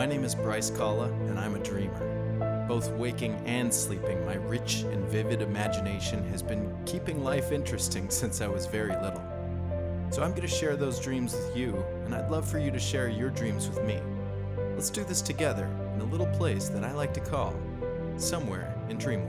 My name is Bryce Kalla, and I'm a dreamer. Both waking and sleeping, my rich and vivid imagination has been keeping life interesting since I was very little. So I'm going to share those dreams with you, and I'd love for you to share your dreams with me. Let's do this together in a little place that I like to call Somewhere in Dream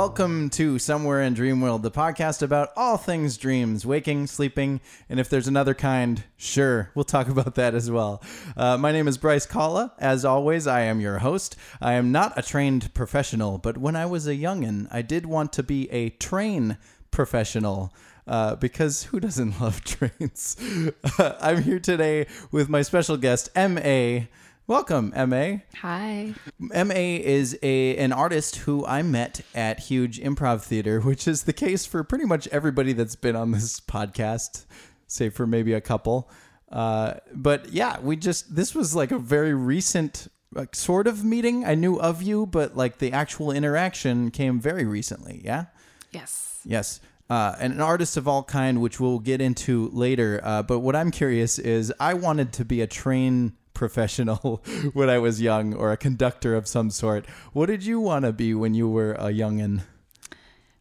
welcome to Somewhere in Dream World, the podcast about all things dreams, waking, sleeping, and if there's another kind, sure, we'll talk about that as well. Uh, my name is Bryce Kalla. As always, I am your host. I am not a trained professional, but when I was a youngin', I did want to be a train professional. Uh, because who doesn't love trains? I'm here today with my special guest, M.A. Welcome, M.A. Hi. MA is a an artist who I met at Huge Improv Theater, which is the case for pretty much everybody that's been on this podcast, save for maybe a couple. Uh, but yeah, we just this was like a very recent like, sort of meeting. I knew of you, but like the actual interaction came very recently. Yeah. Yes. Yes. Uh, and an artist of all kind, which we'll get into later. Uh, but what I'm curious is, I wanted to be a train professional when I was young, or a conductor of some sort. What did you want to be when you were a youngin?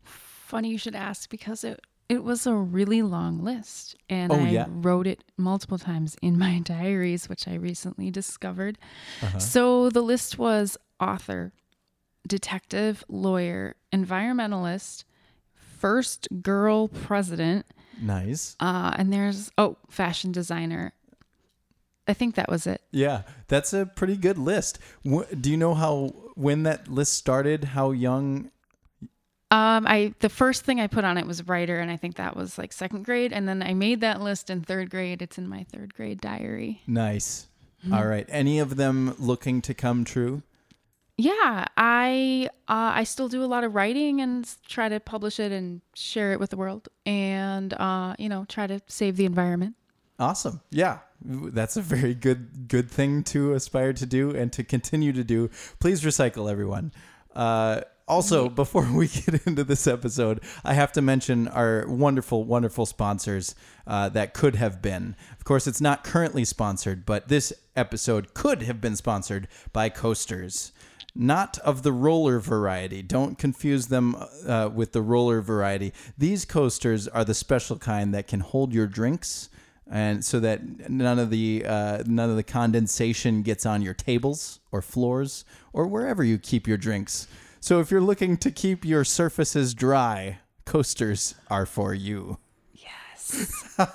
Funny you should ask because it it was a really long list and Oh, I yeah? wrote it multiple times in my diaries which I recently discovered. Uh-huh. So the list was author, detective, lawyer, environmentalist, first girl president, Nice. uh and there's oh, fashion designer. I think that was it. Yeah, that's a pretty good list. Do you know how when that list started? How young? Um, I the first thing I put on it was writer, and I think that was like second grade. And then I made that list in third grade. It's in my third grade diary. Nice. All right. Any of them looking to come true? Yeah, I uh, I still do a lot of writing and try to publish it and share it with the world, and uh, you know, try to save the environment. Awesome. Yeah. That's a very good good thing to aspire to do and to continue to do. Please recycle everyone. Uh also, before we get into this episode, I have to mention our wonderful, wonderful sponsors uh, that could have been. Of course, it's not currently sponsored, but this episode could have been sponsored by Coasters. Not of the roller variety. Don't confuse them uh, with the roller variety. These coasters are the special kind that can hold your drinks and so that none of the uh, none of the condensation gets on your tables or floors or wherever you keep your drinks. So if you're looking to keep your surfaces dry, coasters are for you. Yes.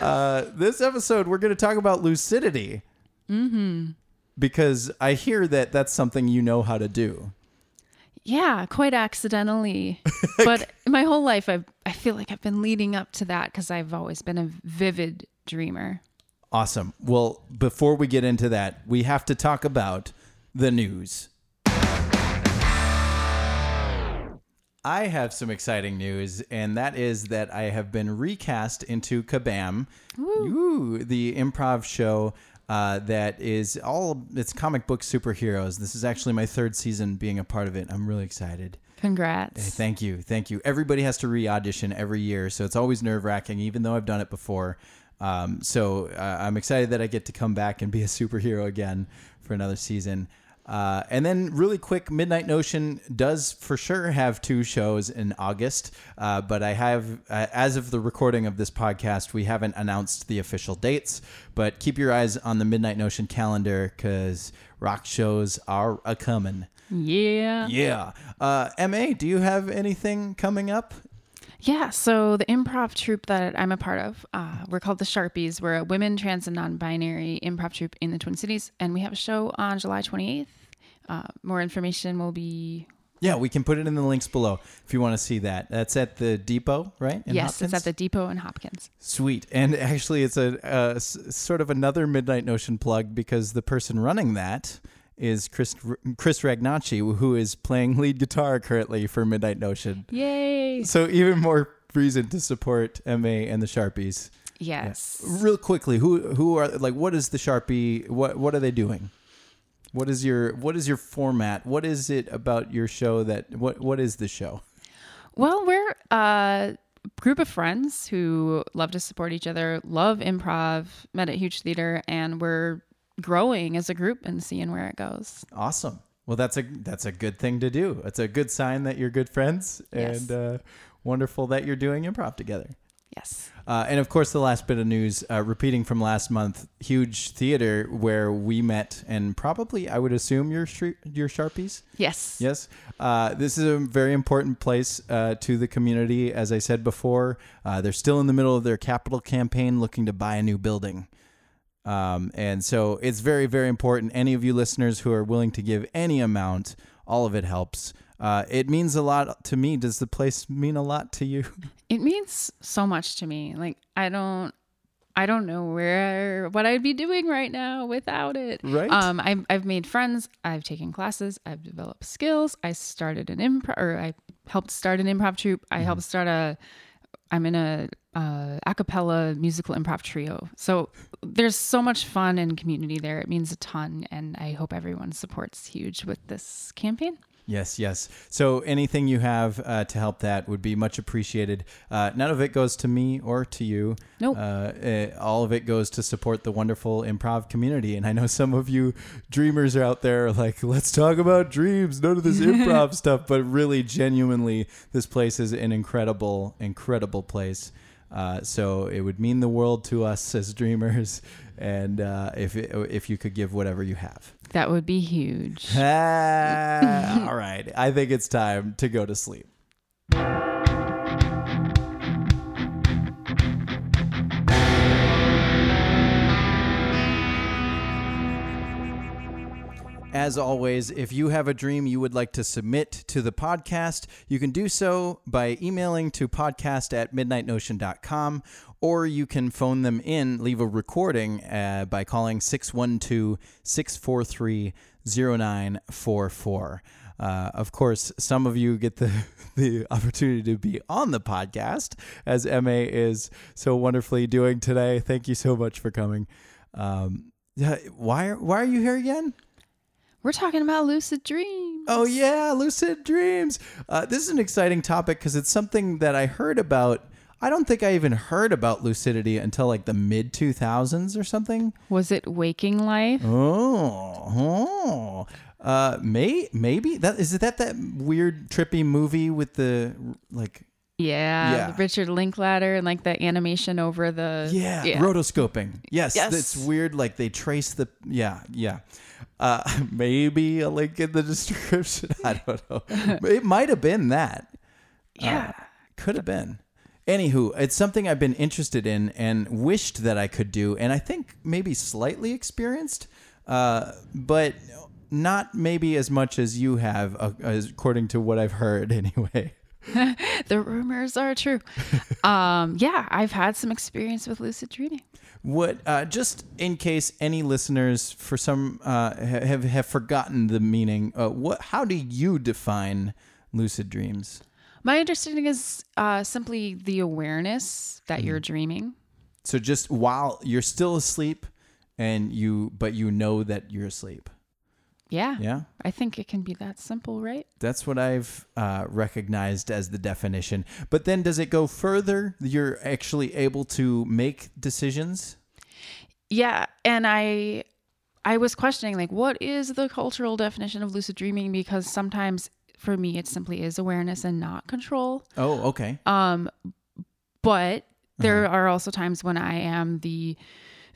Uh, this episode, we're going to talk about lucidity. Mm-hmm. Because I hear that that's something you know how to do. Yeah, quite accidentally, but my whole life I I feel like I've been leading up to that because I've always been a vivid dreamer. Awesome. Well, before we get into that, we have to talk about the news. I have some exciting news, and that is that I have been recast into Kabam, Ooh, the improv show uh, that is all it's comic book superheroes. This is actually my third season being a part of it. I'm really excited. Congrats. Thank you. Thank you. Everybody has to re audition every year. So it's always nerve wracking, even though I've done it before. Um, so uh, I'm excited that I get to come back and be a superhero again for another season. Uh, and then, really quick, Midnight Notion does for sure have two shows in August. Uh, but I have, uh, as of the recording of this podcast, we haven't announced the official dates. But keep your eyes on the Midnight Notion calendar because rock shows are a coming. Yeah. Yeah. Uh, MA, do you have anything coming up? Yeah, so the improv troupe that I'm a part of, uh, we're called the Sharpies. We're a women, trans, and non-binary improv troupe in the Twin Cities, and we have a show on July 28th. Uh, more information will be Yeah, we can put it in the links below if you want to see that. That's at the depot, right? in yes, it's at the depot in Hopkins. Sweet. And actually, it's a, uh sort of another Midnight Notion plug because the person running that is Chris Chris Ragnacci, who is playing lead guitar currently for Midnight Notion. Yay! So even more reason to support MA and the Sharpies. Yes. Real quickly, who who are like what is the Sharpie? What what are they doing? What is your what is your format? What is it about your show that what what is the show? Well, we're a group of friends who love to support each other, love improv, met at Huge Theater, and we're growing as a group and seeing where it goes. Awesome. Well, that's a that's a good thing to do. It's a good sign that you're good friends, Yes. and uh, wonderful that you're doing improv together. Yes. Uh, and of course, the last bit of news, uh, repeating from last month, huge theater where we met, and probably I would assume your shr- your sharpies. Yes. Yes, uh, this is a very important place uh, to the community. As I said before, uh, they're still in the middle of their capital campaign, looking to buy a new building. Um, and so it's very, very important. Any of you listeners who are willing to give any amount, all of it helps. Uh, it means a lot to me. Does the place mean a lot to you? It means so much to me. Like I don't I don't know where what I'd be doing right now without it. Right. Um I've I've made friends, I've taken classes, I've developed skills. I started an improv or I helped start an improv troupe. I helped start a I'm in a uh, a cappella musical improv trio. So there's so much fun and community there. It means a ton, and I hope everyone supports Huge with this campaign. Yes, yes. So anything you have uh, to help that would be much appreciated. Uh, none of it goes to me or to you. Nope. Uh, all of it goes to support the wonderful improv community. And I know some of you dreamers are out there like, let's talk about dreams, none of this improv stuff. But really, genuinely, this place is an incredible, incredible place. Uh, so it would mean the world to us as dreamers, and uh, if it, if you could give whatever you have. That would be huge. All right. I think it's time to go to sleep. As always, if you have a dream you would like to submit to the podcast, you can do so by emailing to podcast at midnightnotion.com or you can phone them in, leave a recording uh, by calling 612 643 0944. Uh, of course, some of you get the, the opportunity to be on the podcast, as MA is so wonderfully doing today. Thank you so much for coming. Um, why, why are you here again? We're talking about lucid dreams. Oh yeah, lucid dreams. Uh, this is an exciting topic because it's something that I heard about. I don't think I even heard about lucidity until like the mid two thousands or something. Was it Waking Life? Oh, oh. Uh, may maybe that is that that weird trippy movie with the like Yeah, Yeah. Richard Linklater and like the animation over the yeah, rotoscoping. Yes, Yes. it's weird. Like they trace the yeah yeah. Uh, maybe a link in the description. I don't know. It might have been that. yeah. Could have been. Anywho, it's something I've been interested in and wished that I could do, and I think maybe slightly experienced, uh, but not maybe as much as you have, uh, as, according to what I've heard, anyway. the rumors are true. um, yeah, I've had some experience with lucid dreaming. What, uh, just in case any listeners, for some, uh, have have forgotten the meaning, uh, what? How do you define lucid dreams? My understanding is uh, simply the awareness that you're dreaming. So just while you're still asleep, and you, but you know that you're asleep. Yeah, Yeah. I think it can be that simple, right? That's what I've uh, recognized as the definition. But then does it go further? You're actually able to make decisions? Yeah, and I I was questioning like what is the cultural definition of lucid dreaming because sometimes for me it simply is awareness and not control. Oh, okay. Um but there are also times when I am the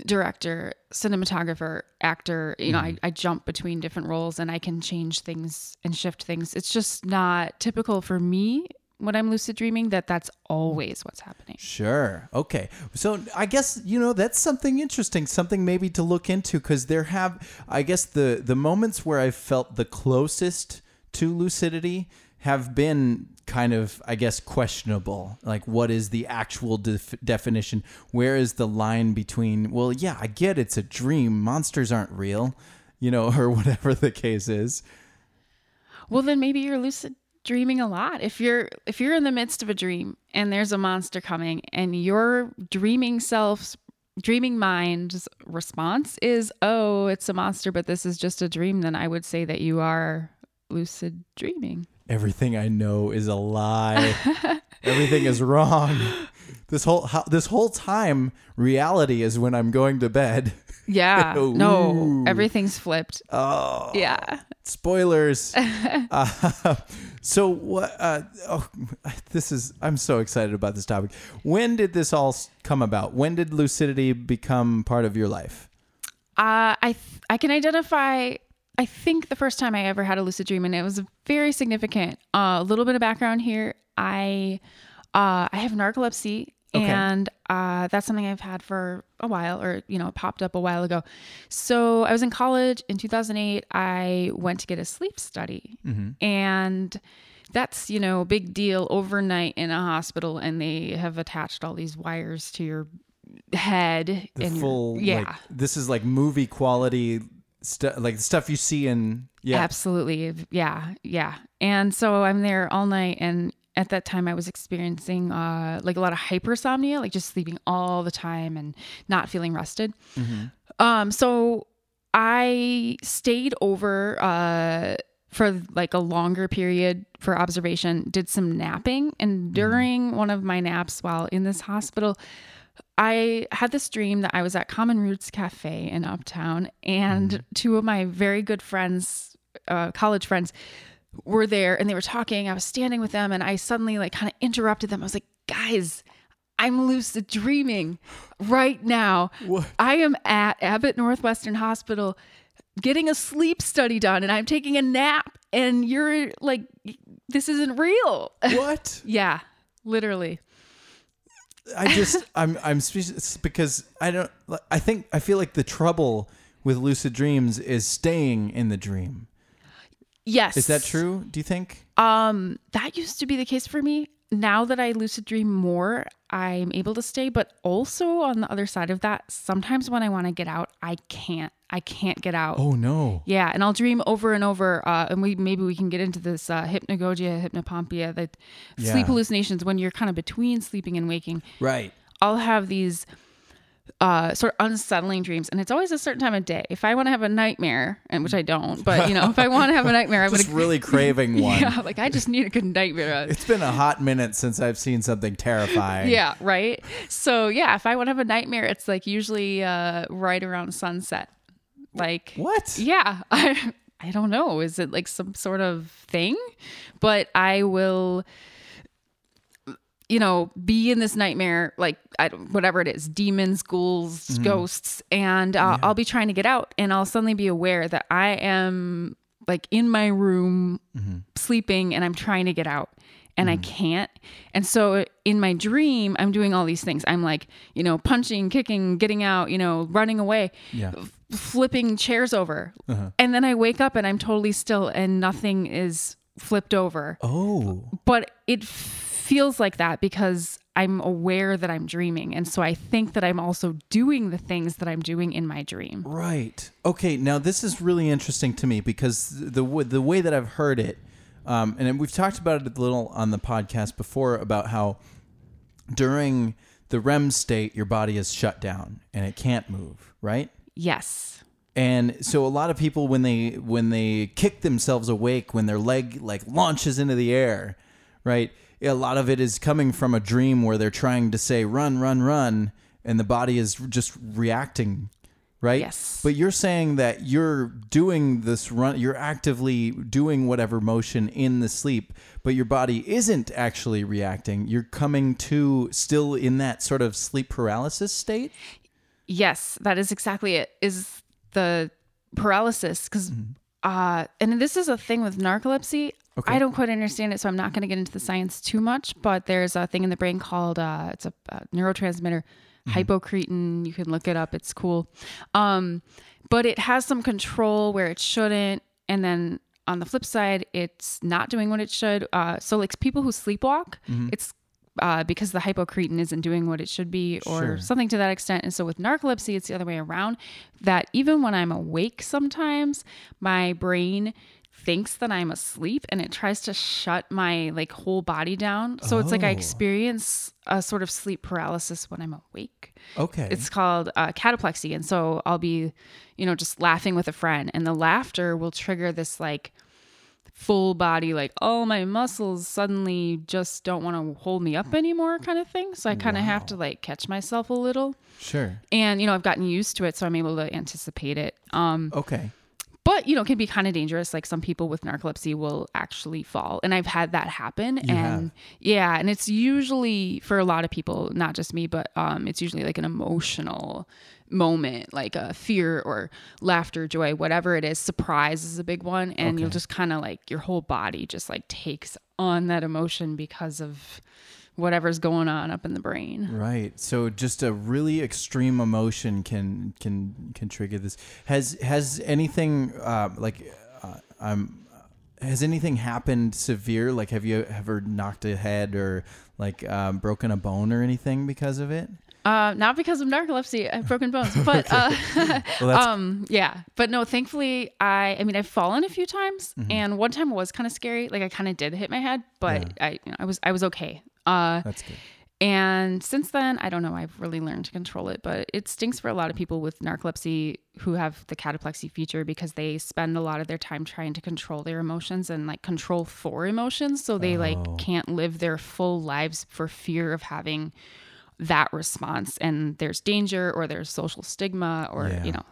director, cinematographer, actor, you know, I, mm-hmm. I jump between different roles and I can change things and shift things. It's just not typical for me when I'm lucid dreaming that that's always what's happening. Sure. Okay. So I guess you know that's something interesting, something maybe to look into because there have I guess the the moments where I felt the closest to lucidity have been kind of, I guess, questionable. Like, what is the actual def- definition? Where is the line between, well, yeah, I get it's a dream, monsters aren't real, you know, or whatever the case is. Well, then maybe you're lucid dreaming a lot. If you're if you're in the midst of a dream and there's a monster coming and your dreaming self's dreaming mind's response is, "Oh, it's a monster, but this is just a dream," then I would say that you are lucid dreaming. Everything I know is a lie. Everything is wrong. This whole ho- this whole time, reality is when I'm going to bed. Yeah. no, everything's flipped. Oh, Yeah. spoilers. uh, so what? Uh, oh, this is. I'm so excited about this topic. When did this all come about? When did lucidity become part of your life? Uh, I th- I can identify. I think the first time I ever had a lucid dream, and it was very significant. Uh, a little bit of background here. I uh, I have narcolepsy, Okay. and uh, that's something I've had for a while, or you know, it popped up a while ago. So I was in college in 2008. I went to get a sleep study, and that's you know a big deal overnight in a hospital, and they have attached all these wires to your head The and full. yeah Like, this is like movie quality stuff. Like the stuff you see in. Yeah. Absolutely. Yeah. Yeah. And so I'm there all night. And at that time, I was experiencing uh, like a lot of hypersomnia, like just sleeping all the time and not feeling rested. Um, so I stayed over uh, for like a longer period for observation, did some napping. And during one of my naps while in this hospital, I had this dream that I was at Common Roots Cafe in Uptown, and two of my very good friends, uh, college friends, were there and they were talking. I was standing with them, and I suddenly like kind of interrupted them. I was like, guys, I'm lucid dreaming right now. What? I am at Abbott Northwestern Hospital getting a sleep study done, and I'm taking a nap, and you're like, this isn't real. What? yeah, literally. I just I'm I'm speechless because I don't I think I feel like the trouble with lucid dreams is staying in the dream. Yes. Is that true? Do you think? Um, that used to be the case for me. Now that I lucid dream more, I'm able to stay. But also on the other side of that, sometimes when I want to get out, I can't. I can't get out. Oh no. Yeah, and I'll dream over and over. Uh, and we maybe we can get into this uh, hypnagogia, hypnopompia, the Yeah. sleep hallucinations when you're kind of between sleeping and waking. Right. I'll have these uh, sort of unsettling dreams, and it's always a certain time of day. If I want to have a nightmare, and which I don't, but you know, if I want to have a nightmare, I'm Just really craving one. yeah, like I just need a good nightmare. It's been a hot minute since I've seen something terrifying. Yeah, right. So yeah, if I want to have a nightmare, it's like usually uh, right around sunset. Like What? Yeah, I I don't know. Is it like some sort of thing? But I will, you know, be in this nightmare, like I don't, whatever it is, demons, ghouls, Mm-hmm. ghosts, and uh, I'll be trying to get out, and I'll suddenly be aware that I am like in my room Mm-hmm. sleeping, and I'm trying to get out. And I can't. And so in my dream, I'm doing all these things. I'm like, you know, punching, kicking, getting out, you know, running away Yeah. flipping chairs over. Uh-huh. And then I wake up and I'm totally still and nothing is flipped over. Oh. But it feels like that because I'm aware that I'm dreaming. And so I think that I'm also doing the things that I'm doing in my dream. Right. Okay. Now this is really interesting to me because the the way that I've heard it, um, and we've talked about it a little on the podcast before about how during the REM state your body is shut down and it can't move. Right. Yes. And so a lot of people when they when they kick themselves awake when their leg like launches into the air, right? A lot of it is coming from a dream where they're trying to say run run run and the body is just reacting, right? Yes. But you're saying that you're doing this run you're actively doing whatever motion in the sleep, but your body isn't actually reacting. You're coming to still in that sort of sleep paralysis state? Yes, that is exactly it. Is the paralysis because uh and this is a thing with narcolepsy. Okay. I don't quite understand it, so I'm not going to get into the science too much. But there's a thing in the brain called uh, it's a, uh neurotransmitter, hypocretin. You can look it up; it's cool. Um, but it has some control where it shouldn't, and then on the flip side, it's not doing what it should. Uh, so like people who sleepwalk, Mm-hmm. it's uh, because the hypocretin isn't doing what it should be, or Sure. something to that extent. And so with narcolepsy, it's the other way around. That even when I'm awake, sometimes my brain thinks that I'm asleep and it tries to shut my like whole body down. So it's like I Oh. experience a sort of sleep paralysis when I'm awake. Okay. It's called uh, cataplexy. And so I'll be, you know, just laughing with a friend, and the laughter will trigger this like full body, like, oh, my muscles suddenly just don't want to hold me up anymore kind of thing. So I kind of have to like catch myself a little. sure. And, you know, I've gotten used to it. So I'm able to anticipate it. Um, Okay. But you know, it can be kind of dangerous. Like some people with narcolepsy will actually fall, and I've had that happen. You and have? yeah, and it's usually for a lot of people, not just me, but um, it's usually like an emotional moment, like a fear or laughter, joy, whatever it is. Surprise is a big one, and you'll just kind of like your whole body just like takes on that emotion because of whatever's going on up in the brain. Right. So just a really extreme emotion can can can trigger this. Has has anything uh, like uh, um has anything happened severe? Like have you ever knocked a head or like um, broken a bone or anything because of it? Uh, not because of narcolepsy, I've broken bones, but uh, Well, um, yeah, but no, thankfully, I, I mean, I've fallen a few times, Mm-hmm. and one time was kind of scary. Like I kind of did hit my head, but I, you know, I was, I was okay. Uh, that's good. and since then, I don't know. I've really learned to control it, but it stinks for a lot of people with narcolepsy who have the cataplexy feature because they spend a lot of their time trying to control their emotions and like control for emotions. So they Oh. like can't live their full lives for fear of having that response. And there's danger or there's social stigma or, Yeah. you know,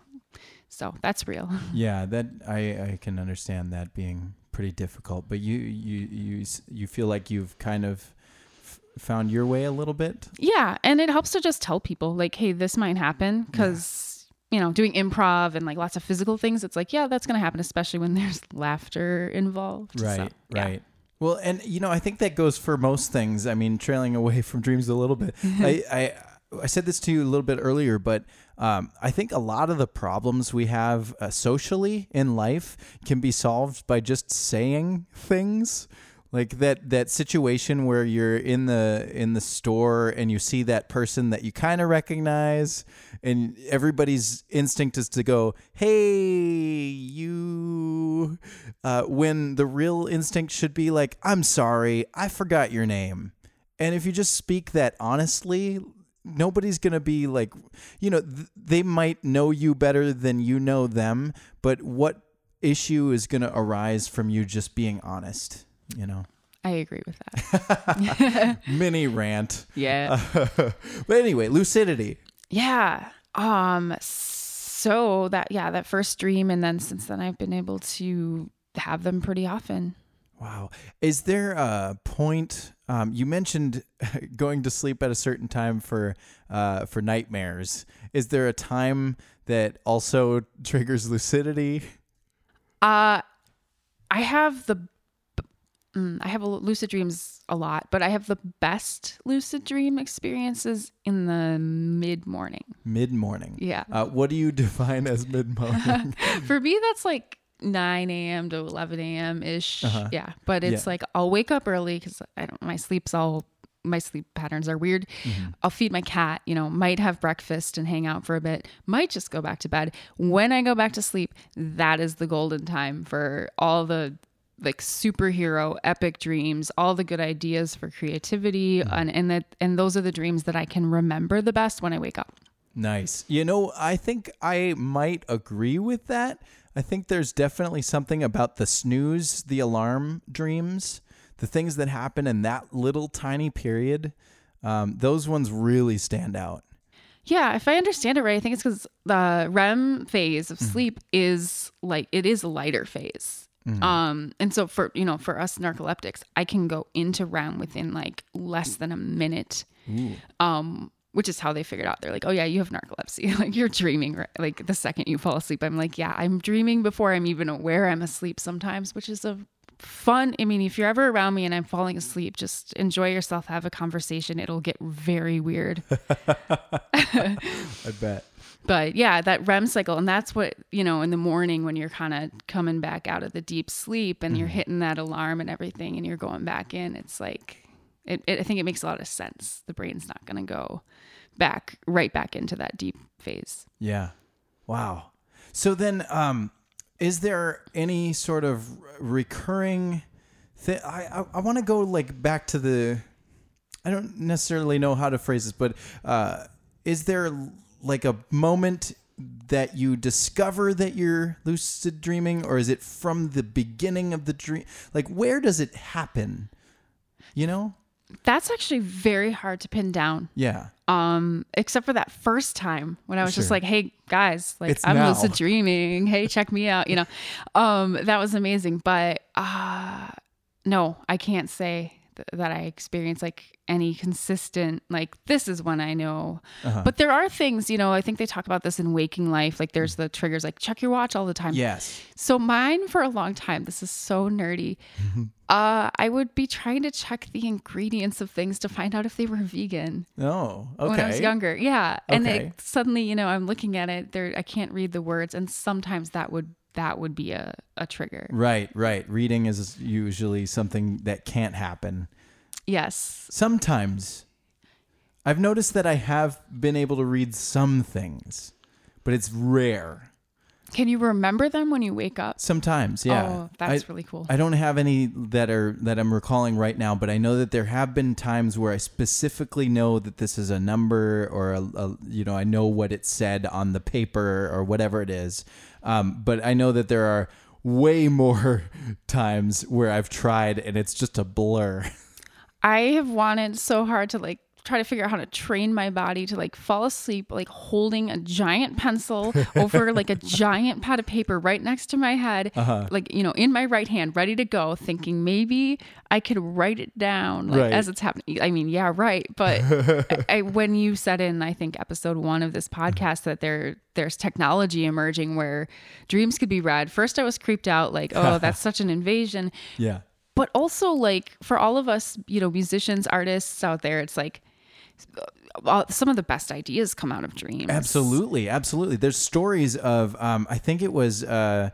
so that's real. Yeah, that I I can understand that being pretty difficult. But you you you you feel like you've kind of found your way a little bit. Yeah, and it helps to just tell people like, "Hey, this might happen," because you know, doing improv and like lots of physical things, it's like, yeah, that's gonna happen, especially when there's laughter involved. So, Right, yeah. right. Well, and you know, I think that goes for most things. I mean, trailing away from dreams a little bit. I, I I said this to you a little bit earlier, but um, I think a lot of the problems we have uh, socially in life can be solved by just saying things. Like that that situation where you're in the in the store and you see that person that you kind of recognize, and everybody's instinct is to go, "Hey, you," uh, when the real instinct should be like, "I'm sorry, I forgot your name." And if you just speak that honestly, nobody's going to be like, you know, th- they might know you better than you know them, but what issue is going to arise from you just being honest, you know? I agree with that. Mini rant. Yeah, but anyway, lucidity. yeah. Um. So that yeah, that first dream, and then since then, I've been able to have them pretty often. Wow. Is there a point? Um, you mentioned going to sleep at a certain time for uh, for nightmares. Is there a time that also triggers lucidity? Uh, I have the, mm, I have a, lucid dreams a lot, but I have the best lucid dream experiences in the mid morning. Mid morning. Yeah. Uh, what do you define as mid morning? For me, that's like 9 a.m. to 11 a.m. ish. Uh-huh. Yeah. But it's Yeah. like I'll wake up early because I don't, my sleep's all, my sleep patterns are weird. Mm-hmm. I'll feed my cat, you know, might have breakfast and hang out for a bit, might just go back to bed. When I go back to sleep, that is the golden time for all the like superhero epic dreams, all the good ideas for creativity Mm-hmm. and and that and those are the dreams that I can remember the best when I wake up. Nice. You know, I think I might agree with that. I think there's definitely something about the snooze, the alarm dreams, the things that happen in that little tiny period. Um, those ones really stand out. Yeah, if I understand it right, I think it's because the REM phase Mm-hmm. of sleep is like it is a lighter phase. Mm-hmm. Um, and so for you know, for us narcoleptics, I can go into REM within like less than a minute. Um, which is how they figured out. They're like, oh yeah, you have narcolepsy. like you're dreaming, right? Like the second you fall asleep, I'm like, yeah, I'm dreaming before I'm even aware I'm asleep sometimes, which is a fun. I mean, if you're ever around me and I'm falling asleep, just enjoy yourself, have a conversation. It'll get very weird. I bet. But yeah, that REM cycle, and that's what you know in the morning when you're kind of coming back out of the deep sleep and you're hitting that alarm and everything, and you're going back in. It's like, it, it, I think it makes a lot of sense. The brain's not going to go back right back into that deep phase. Yeah. Wow. So then, um, is there any sort of recurring thing? I I, I want to go like back to the. I don't necessarily know how to phrase this, but uh, is there like a moment that you discover that you're lucid dreaming, or is it from the beginning of the dream? Like, where does it happen? You know? That's actually very hard to pin down. Yeah. Um, except for that first time when I was just like, "Hey guys, like It's I'm now. lucid dreaming. Hey, check me out." You know, um, that was amazing. But uh, no, I can't say th- that I experience like any consistent like this is when I know. Uh-huh. But there are things, you know. I think they talk about this in waking life. Like there's the triggers, like check your watch all the time. Yes. So mine for a long time, this is so nerdy. Uh, I would be trying to check the ingredients of things to find out if they were vegan Oh. Okay. when I was younger. Yeah. And Okay. it, suddenly, you know, I'm looking at it there I can't read the words and sometimes that would that would be a, a trigger. Right. Right. Reading is usually something that can't happen. Yes. Sometimes I've noticed that I have been able to read some things, but it's rare. Can you remember them when you wake up? Sometimes, yeah. Oh, that's I, really cool. I don't have any that are that I'm recalling right now, but I know that there have been times where I specifically know that this is a number or a, a you know I know what it said on the paper or whatever it is. Um, but I know that there are way more times where I've tried and it's just a blur. I have wanted so hard to like try to figure out how to train my body to like fall asleep like holding a giant pencil over like a giant pad of paper right next to my head Uh-huh. like you know in my right hand ready to go thinking maybe i could write it down like Right. as it's happening i mean yeah right but I, I, when you said in i think episode one of this podcast that there there's technology emerging where dreams could be read first i was creeped out like oh that's such an invasion Yeah. but also like for all of us you know musicians artists out there it's like some of the best ideas come out of dreams Absolutely, absolutely. There's stories of um, I think it was uh,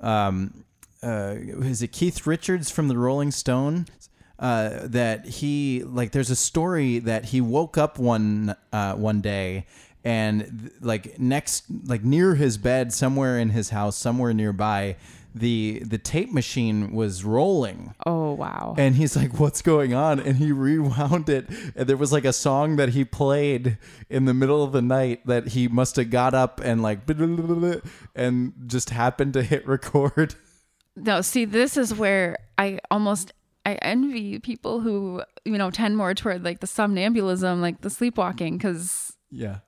um, uh, is it Keith Richards from the Rolling Stone uh, that he like there's a story that he woke up one uh, one day and like next like near his bed somewhere in his house somewhere nearby the the tape machine was rolling oh wow and he's like, "What's going on?" And he rewound it, and there was like a song that he played in the middle of the night that he must have got up and like, and just happened to hit record. no see this is where i almost i envy people who you know tend more toward like the somnambulism like the sleepwalking because Yeah,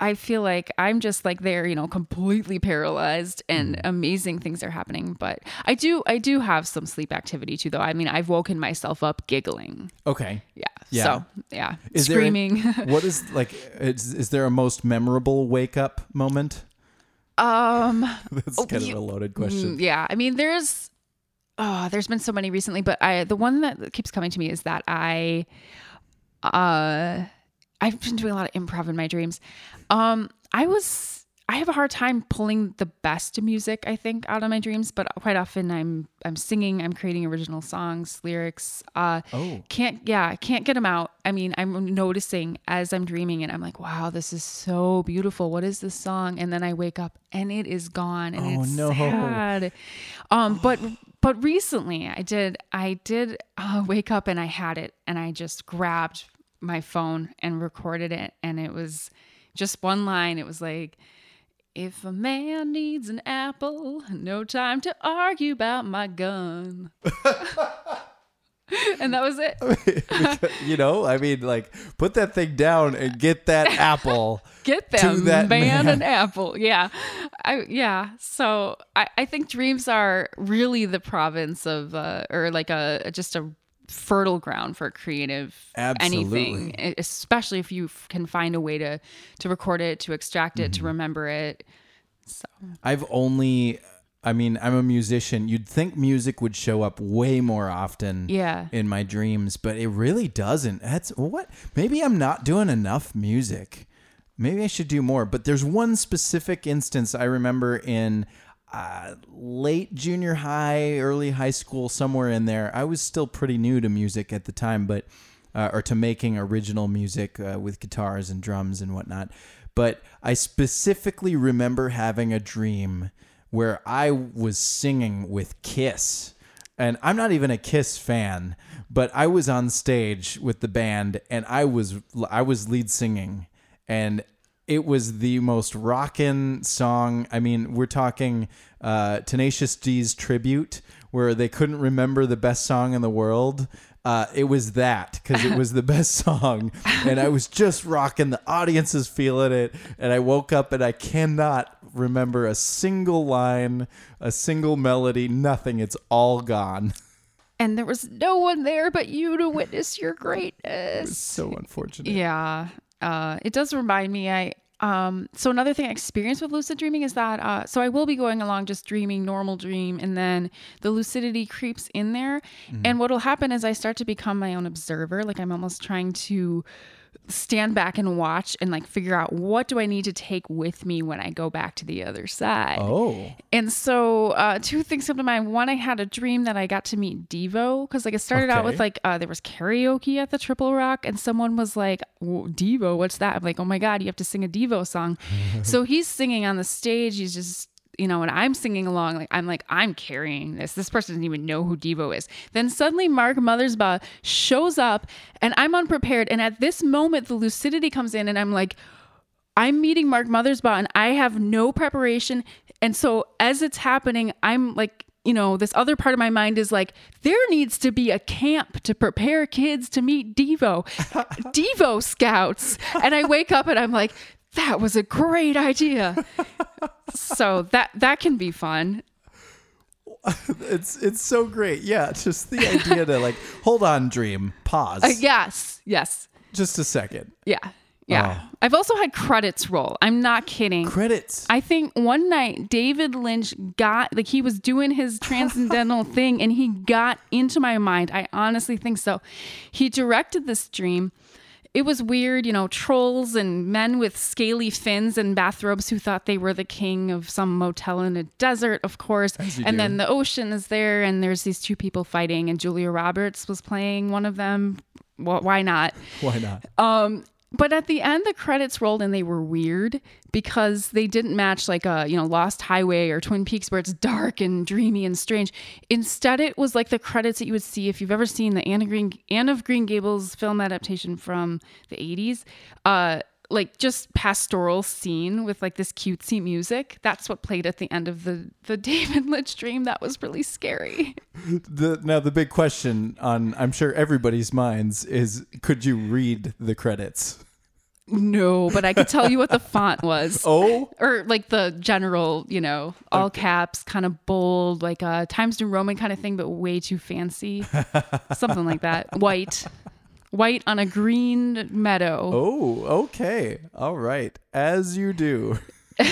i feel like i'm just like there you know completely paralyzed and Mm-hmm. amazing things are happening but i do i do have some sleep activity too though i mean i've woken myself up giggling okay. yeah, Yeah. so yeah Is there a- screaming what is like? Is, is there a most memorable wake up moment? um That's Oh, kind you- of a loaded question. Mm, yeah, I mean, there's oh, there's been so many recently, but I the one that keeps coming to me is that I uh I've been doing a lot of improv in my dreams. Um, I was I have a hard time pulling the best music I think out of my dreams, but quite often I'm I'm singing, I'm creating original songs, lyrics. Uh, Oh. can't yeah, can't get them out. I mean, I'm noticing as I'm dreaming, and I'm like, wow, this is so beautiful. What is this song? And then I wake up and it is gone, and Oh, it's no. sad. Um, but but recently I did I did uh, wake up and I had it, and I just grabbed my phone and recorded it, and it was just one line. It was like. If a man needs an apple, no time to argue about my gun. and that was it. you know, I mean, like, put that thing down and get that apple. Get To that man, man. an apple. Yeah. I yeah. So I, I think dreams are really the province of uh, or like a just a fertile ground for creative anything, e- especially if you f- can find a way to to record it, to extract it, Mm-hmm. to remember it. So I've only, I mean, I'm a musician. You'd think music would show up way more often yeah. in my dreams, but it really doesn't. That's what? Maybe I'm not doing enough music. maybe I should do more. But there's one specific instance I remember in late junior high, early high school, somewhere in there. I was still pretty new to music at the time, but uh, or to making original music uh, with guitars and drums and whatnot. But I specifically remember having a dream where I was singing with Kiss. And I'm not even a Kiss fan, but I was on stage with the band and I was I was lead singing and it was the most rockin' song. I mean, we're talking uh, Tenacious D's tribute, where they couldn't remember the best song in the world. Uh, it was that because it was the best song, and I was just rocking. The audience is feeling it, and I woke up and I cannot remember a single line, a single melody, nothing. It's all gone. And there was no one there but you to witness your greatness. So unfortunate. Yeah. Uh, it does remind me. I um, so another thing I experienced with lucid dreaming is that uh, so I will be going along just dreaming normal dream, and then the lucidity creeps in there, and what will happen is I start to become my own observer. Like I'm almost trying to stand back and watch and like figure out what do I need to take with me when I go back to the other side. Oh. And so, uh, two things come to mind. One, I had a dream that I got to meet Devo because, like, it started out with like uh, there was karaoke at the Triple Rock, and someone was like, "Whoa, "Devo, what's that?" I'm like, "Oh my god, you have to sing a Devo song." so he's singing on the stage. He's just you know, and I'm singing along, like I'm like I'm carrying this. This person doesn't even know who Devo is. Then suddenly Mark Mothersbaugh shows up, and I'm unprepared. And at this moment, the lucidity comes in, and I'm like, I'm meeting Mark Mothersbaugh and I have no preparation. And so as it's happening, I'm like, you know, this other part of my mind is like, there needs to be a camp to prepare kids to meet Devo, Devo scouts. And I wake up and I'm like, that was a great idea. so that that can be fun. It's it's so great. Yeah, just the idea to like hold on, dream, pause, Uh, yes, yes, just a second. yeah, yeah. I've also had credits roll. I'm not kidding. Credits. I think one night David Lynch got like he was doing his transcendental thing and he got into my mind. I honestly think so. He directed this dream. It was weird, you know, trolls and men with scaly fins and bathrobes who thought they were the king of some motel in a desert, of course. And do. then the ocean is there and there's these two people fighting and Julia Roberts was playing one of them. Wh- Why not? Why not? Um, but at the end, the credits rolled and they were weird because they didn't match like a you know Lost Highway or Twin Peaks where it's dark and dreamy and strange. Instead, it was like the credits that you would see if you've ever seen the Anne of Green Anne of Green Gables film adaptation from the '80s. Uh, like just pastoral scene with like this cutesy music. That's what played at the end of the the David Lynch dream. That was really scary. The now the big question on I'm sure everybody's minds is could you read the credits? No, but I could tell you what the font was. Oh, or like the general, you know, all caps, kind of bold, like a Times New Roman kind of thing, but way too fancy. Something like that. White. White on a green meadow. oh, okay. All right. As you do.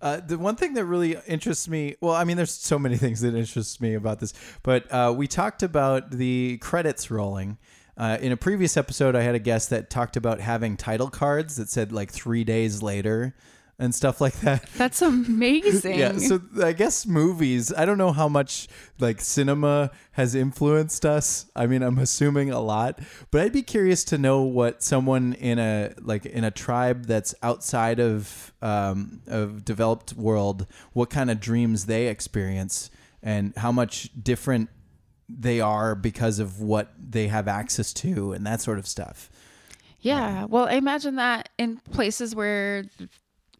Uh, the one thing that really interests me, well, I mean, there's so many things that interest me about this, but uh, we talked about the credits rolling. Uh, in a previous episode, I had a guest that talked about having title cards that said like three days later and stuff like that. That's amazing. Yeah, so I guess movies. I don't know how much like cinema has influenced us. I mean, I'm assuming a lot, but I'd be curious to know what someone in a like in a tribe that's outside of um, of developed world, what kind of dreams they experience, and how much different they are because of what they have access to and that sort of stuff. Yeah. Well, I imagine that in places where,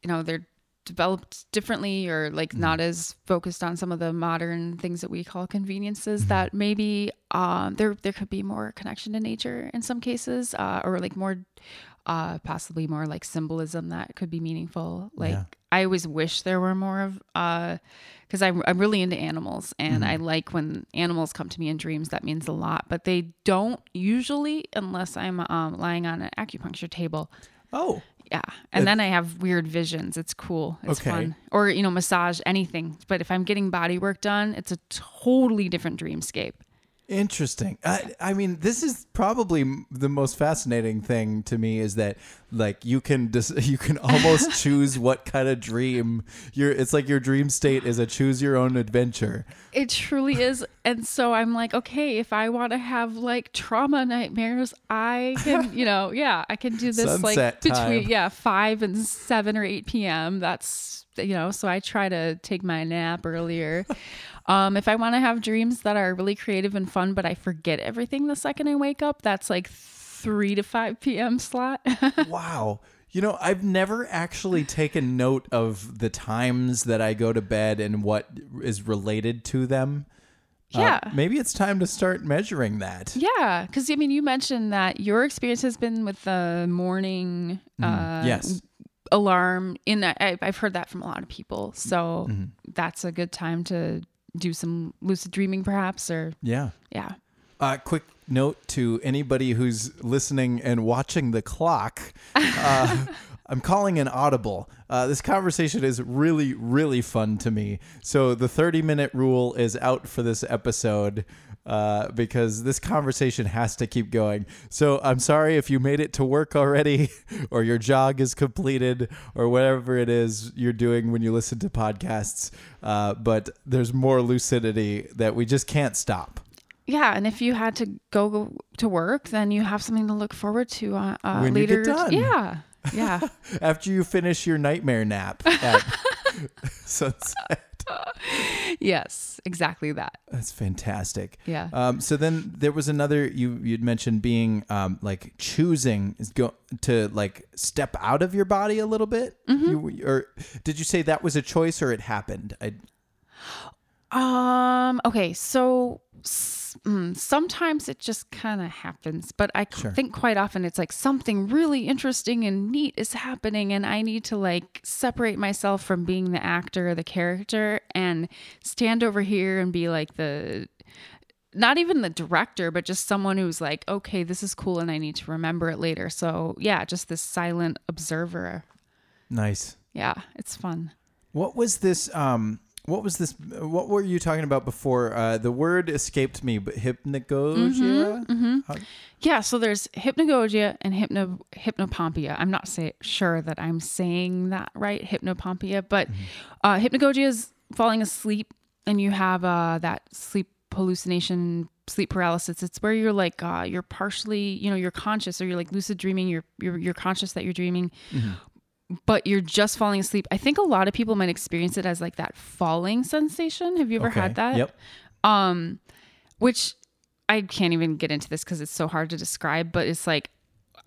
you know, they're developed differently or like not as focused on some of the modern things that we call conveniences that maybe um, there there could be more connection to nature in some cases uh, or like more uh, possibly more like symbolism that could be meaningful. Like Yeah. I always wish there were more of because I'm, I'm really into animals and I like when animals come to me in dreams that means a lot but they don't usually unless I'm um, lying on an acupuncture table. Oh, yeah. And then I have weird visions. It's cool. It's Okay. fun. Or, you know, massage, anything. But if I'm getting body work done, it's a totally different dreamscape. Interesting. I, I mean, this is probably the most fascinating thing to me is that like you can dis- you can almost choose what kind of dream your it's like your dream state is a choose your own adventure. It truly is. And so I'm like, okay, if I want to have like trauma nightmares, I can, you know, yeah, I can do this Sunset like between, time. yeah, 5 and 7 or 8 p.m. That's, you know, so I try to take my nap earlier. Um, if I want to have dreams that are really creative and fun, but I forget everything the second I wake up, that's like 3 to 5 p.m. slot. Wow. You know, I've never actually taken note of the times that I go to bed and what is related to them. Uh, yeah. maybe it's time to start measuring that. Yeah, because I mean, you mentioned that your experience has been with the morning uh, yes. alarm. In that, I, I've heard that from a lot of people, so that's a good time to do some lucid dreaming, perhaps, or Yeah. yeah. Uh, quick note to anybody who's listening and watching the clock. Uh, I'm calling an audible. Uh, this conversation is really, really fun to me. So the 30 minute rule is out for this episode uh, because this conversation has to keep going. So I'm sorry if you made it to work already, or your jog is completed, or whatever it is you're doing when you listen to podcasts. Uh, but there's more lucidity that we just can't stop. Yeah, and if you had to go, to work, then you have something to look forward to uh, uh, When you later. get done. Yeah, yeah. after you finish your nightmare nap at sunset. Yes, exactly that. That's fantastic. Yeah. Um, so then there was another you you'd mentioned being um, like choosing is go to like step out of your body a little bit. Mm-hmm. You, or did you say that was a choice or it happened? I, Um. Okay. So mm, sometimes it just kind of happens, but I Sure. think quite often it's like something really interesting and neat is happening, and I need to like separate myself from being the actor or the character and stand over here and be like the. Not even the director, but just someone who's like, okay, this is cool and I need to remember it later. So, yeah, just this silent observer. nice. Yeah, it's fun. What was this? Um, what was this? What were you talking about before? Uh, the word escaped me, but hypnagogia. How- Yeah, so there's hypnagogia and hypno hypnopompia. I'm not say, sure that I'm saying that right, hypnopompia, but uh, hypnagogia is falling asleep and you have uh, that sleep hallucination, sleep paralysis. It's where you're like uh, you're partially, you know, you're conscious or you're like lucid dreaming. You're you're you're conscious that you're dreaming, but you're just falling asleep. I think a lot of people might experience it as like that falling sensation. Have you ever Okay. had that? Yep. um which i can't even get into this because it's so hard to describe but it's like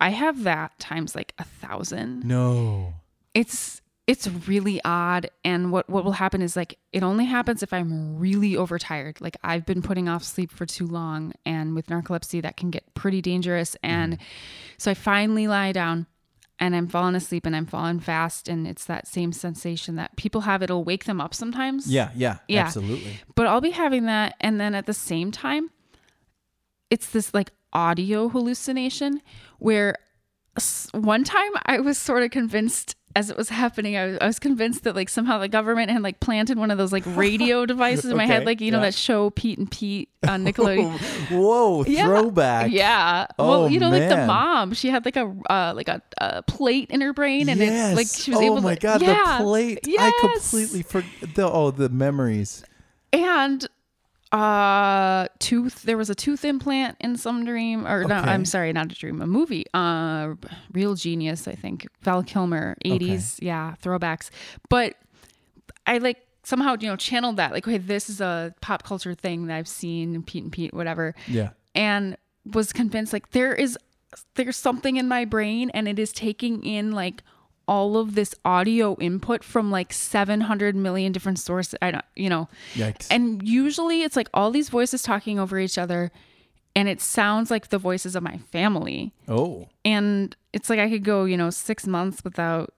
i have that times like a thousand No. it's it's really odd and what what will happen is like it only happens if i'm really overtired like i've been putting off sleep for too long and with narcolepsy that can get pretty dangerous and so i finally lie down and i'm falling asleep and i'm falling fast and it's that same sensation that people have it'll wake them up sometimes Yeah. Yeah. Yeah. Absolutely. but I'll be having that. And then at the same time, it's this like audio hallucination where one time I was sort of convinced as it was happening, I was, I was convinced that like somehow the government had like planted one of those like radio devices in my head, like, you know, that show Pete and Pete on Nickelodeon. Whoa! Yeah. Throwback. Yeah. Oh, well, you know, like the mom, she had like a uh, like a, a plate in her brain, and yes. it like she was oh able Oh my to. god, yeah. the plate! I completely forgot. The, oh, the memories. and uh tooth there was a tooth implant in some dream or no i'm sorry not a dream a movie. Uh real genius i think. Val kilmer 80s yeah throwbacks. But i like somehow you know channeled that like okay this is a pop culture thing that i've seen pete and pete whatever. Yeah. and was convinced like there is there's something in my brain and it is taking in like all of this audio input from like 700 million different sources i don't you know Yikes. and usually it's like all these voices talking over each other and it sounds like the voices of my family oh. and it's like i could go you know 6 months without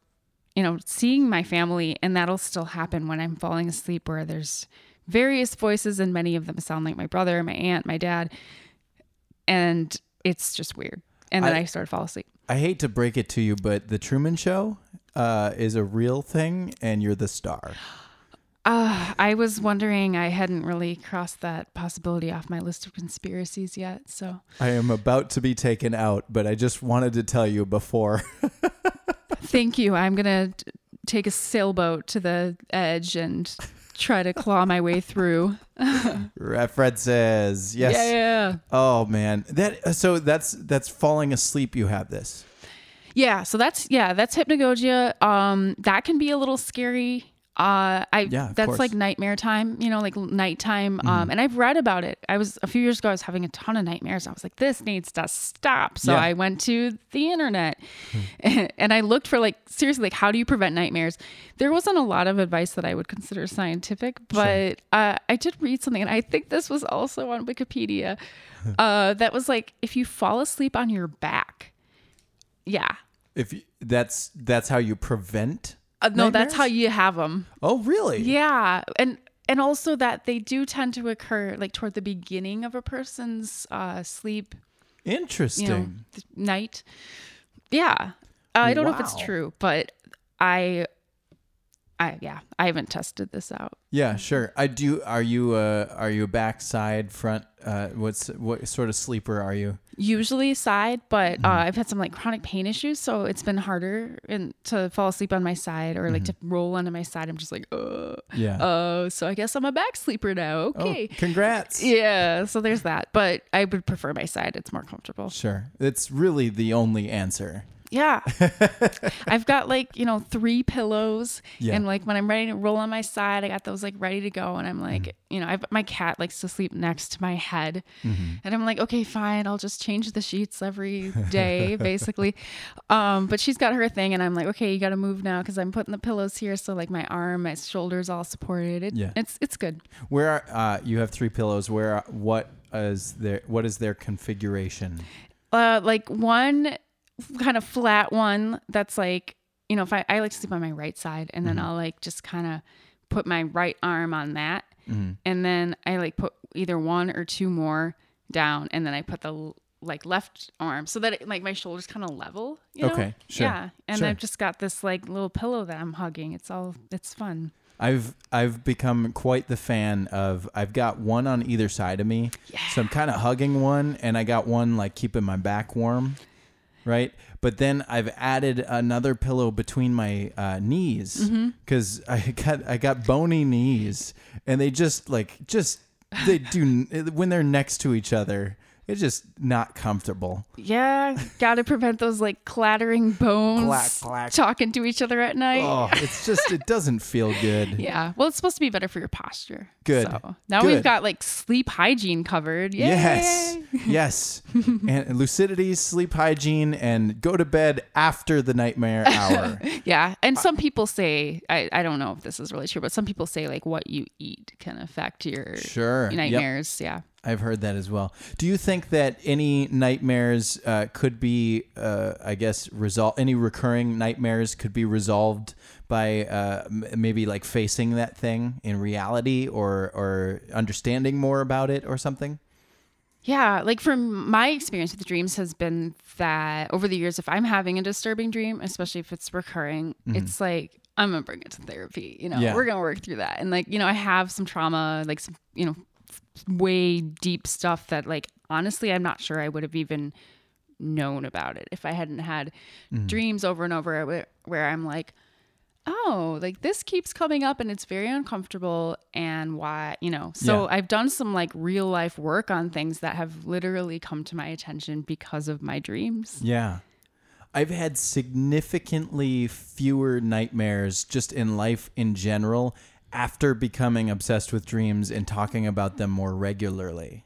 you know seeing my family and that'll still happen when i'm falling asleep where there's various voices and many of them sound like my brother my aunt my dad and it's just weird and then I- i, start to fall asleep I hate to break it to you, but the Truman Show uh, is a real thing, and you're the star. Uh, I was wondering, I hadn't really crossed that possibility off my list of conspiracies yet. So I am about to be taken out, but I just wanted to tell you before. thank you. I'm going to take a sailboat to the edge and try to claw my way through. References. Yes. Yeah. Oh man. That so that's that's falling asleep you have this. Yeah. So that's, yeah, that's hypnagogia. Um, that can be a little scary. Uh, I Yeah, that's course. like nightmare time, you know, like nighttime. Um, and I've read about it. I was a few years ago. I was having a ton of nightmares. I was like, this needs to stop. So Yeah. I went to the internet, and I looked for like seriously, like how do you prevent nightmares? There wasn't a lot of advice that I would consider scientific, but uh, I did read something, and I think this was also on Wikipedia. uh, that was like if you fall asleep on your back, yeah. If you, that's that's how you prevent Uh, no, that's how you have them. Oh, really? Yeah, and and also that they do tend to occur like toward the beginning of a person's uh, sleep, Interesting. you know, night. Yeah, uh, I don't know if it's true, but I, I yeah, I haven't tested this out. Yeah, sure. I do. Are you uh are you a back side front? Uh, what's what sort of sleeper are you? Usually side, but Mm-hmm. uh, I've had some like chronic pain issues, so it's been harder and to fall asleep on my side or like to Mm-hmm. roll onto my side. I'm just like, oh Yeah. oh, so I guess I'm a back sleeper now. oh, Okay. congrats. Yeah, so there's that. But I would prefer my side. It's more comfortable. Sure. It's really the only answer. Yeah. I've got like, you know, three pillows. Yeah. And like when I'm ready to roll on my side, I got those like ready to go. And I'm like, Mm-hmm. you know, I've, my cat likes to sleep next to my head. And I'm like, okay, fine. I'll just change the sheets every day, basically. Um, but she's got her thing. And I'm like, okay, you got to move now because I'm putting the pillows here. So like my arm, my shoulders all supported. It, Yeah. It's, it's good. Where are uh you have three pillows? Where are, what is their what is their configuration? uh like one kind of flat one that's like you know if i, I like to sleep on my right side and then mm-hmm. i'll like just kind of put my right arm on that mm-hmm. and then i like put either one or two more down and then i put the like left arm so that it, like my shoulders kind of level you know? Okay, sure, yeah and sure. i've just got this like little pillow that i'm hugging it's all it's fun I've I've become quite the fan of I've got one on either side of me. So I'm kind of hugging one and I got one like keeping my back warm, right? But then I've added another pillow between my uh, knees Mm-hmm. cuz I got I got bony knees and they just like just they do when they're next to each other. It's just not comfortable. yeah gotta prevent those like clattering bones Clack, clack. talking to each other at night Oh, it's just it doesn't feel good. Yeah. Well, it's supposed to be better for your posture. Good. So now Good. we've got like sleep hygiene covered. Yay. Yes. Yes. and lucidity, sleep hygiene, and go to bed after the nightmare hour. Yeah. And some people say, I, I don't know if this is really true, but some people say like what you eat can affect your Sure. Yep. nightmares. Yeah. I've heard that as well. Do you think that any nightmares uh, could be, uh, I guess, resolved? Any recurring nightmares could be resolved by uh, m- maybe like facing that thing in reality, or or understanding more about it, or something? Yeah. Like from my experience with dreams has been that over the years, if I'm having a disturbing dream, especially if it's recurring, it's like, I'm gonna bring it to therapy. You know, Yeah. we're gonna work through that. And like, you know, I have some trauma, like some, you know, way deep stuff that like honestly I'm not sure I would have even known about it if I hadn't had mm-hmm. dreams over and over where, where I'm like, oh, like this keeps coming up and it's very uncomfortable and why, you know. So Yeah. I've done some like real life work on things that have literally come to my attention because of my dreams. Yeah. I've had significantly fewer nightmares just in life in general after becoming obsessed with dreams and talking about them more regularly.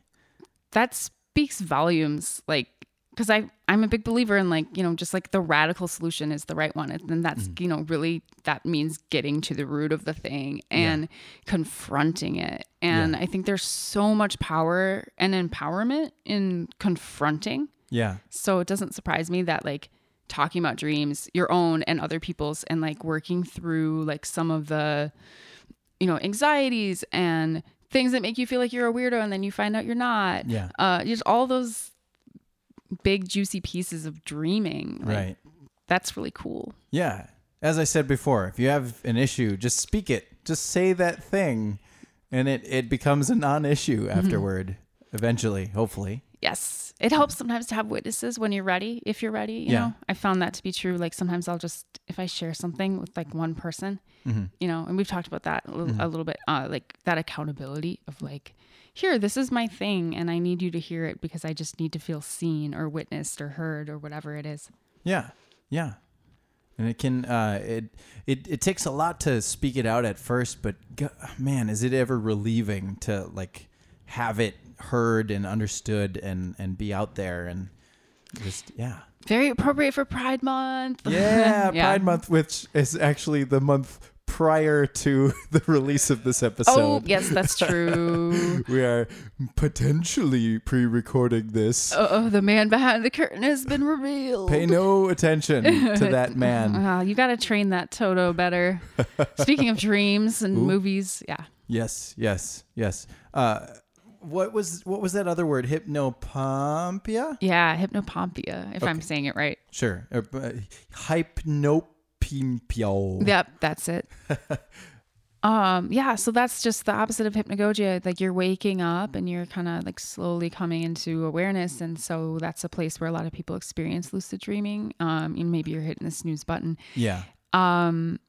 that speaks volumes like because i i'm a big believer in like you know just like the radical solution is the right one and that's mm-hmm. you know really that means getting to the root of the thing and confronting it and Yeah. i think there's so much power and empowerment in confronting Yeah. so it doesn't surprise me that like talking about dreams your own and other people's and like working through like some of the you know anxieties and things that make you feel like you're a weirdo and then you find out you're not Yeah. uh just all those big juicy pieces of dreaming like, Right. that's really cool Yeah. As I said before, if you have an issue, just speak it just say that thing, and it it becomes a non-issue afterward. Eventually, hopefully. Yes. It helps sometimes to have witnesses when you're ready, if you're ready. You Yeah. know, I found that to be true. Like sometimes I'll just, if I share something with like one person, Mm-hmm. you know, and we've talked about that a little, a little bit, uh, like that accountability of like, here, this is my thing, and I need you to hear it because I just need to feel seen or witnessed or heard or whatever it is. Yeah, yeah, and it can uh, it it it takes a lot to speak it out at first, but man, is it ever relieving to like have it heard and understood and and be out there and just yeah. Very appropriate for Pride Month. Yeah, Yeah. Pride Month, which is actually the month prior to the release of this episode Oh, yes, that's true. We are potentially pre-recording this. oh, the man behind the curtain has been revealed. Pay no attention to that man. Wow, you got to train that Toto better. Speaking of dreams and Ooh. movies, yeah. Yes, yes, yes. Uh, what was what was that other word? Hypnopompia? Yeah, hypnopompia, if I'm saying it right. Sure. Uh, uh, hypnopimpio. Yep, that's it. um, yeah, so that's just the opposite of hypnagogia. Like you're waking up and you're kind of like slowly coming into awareness, and so that's a place where a lot of people experience lucid dreaming. Um, and maybe you're hitting the snooze button. Yeah. Um,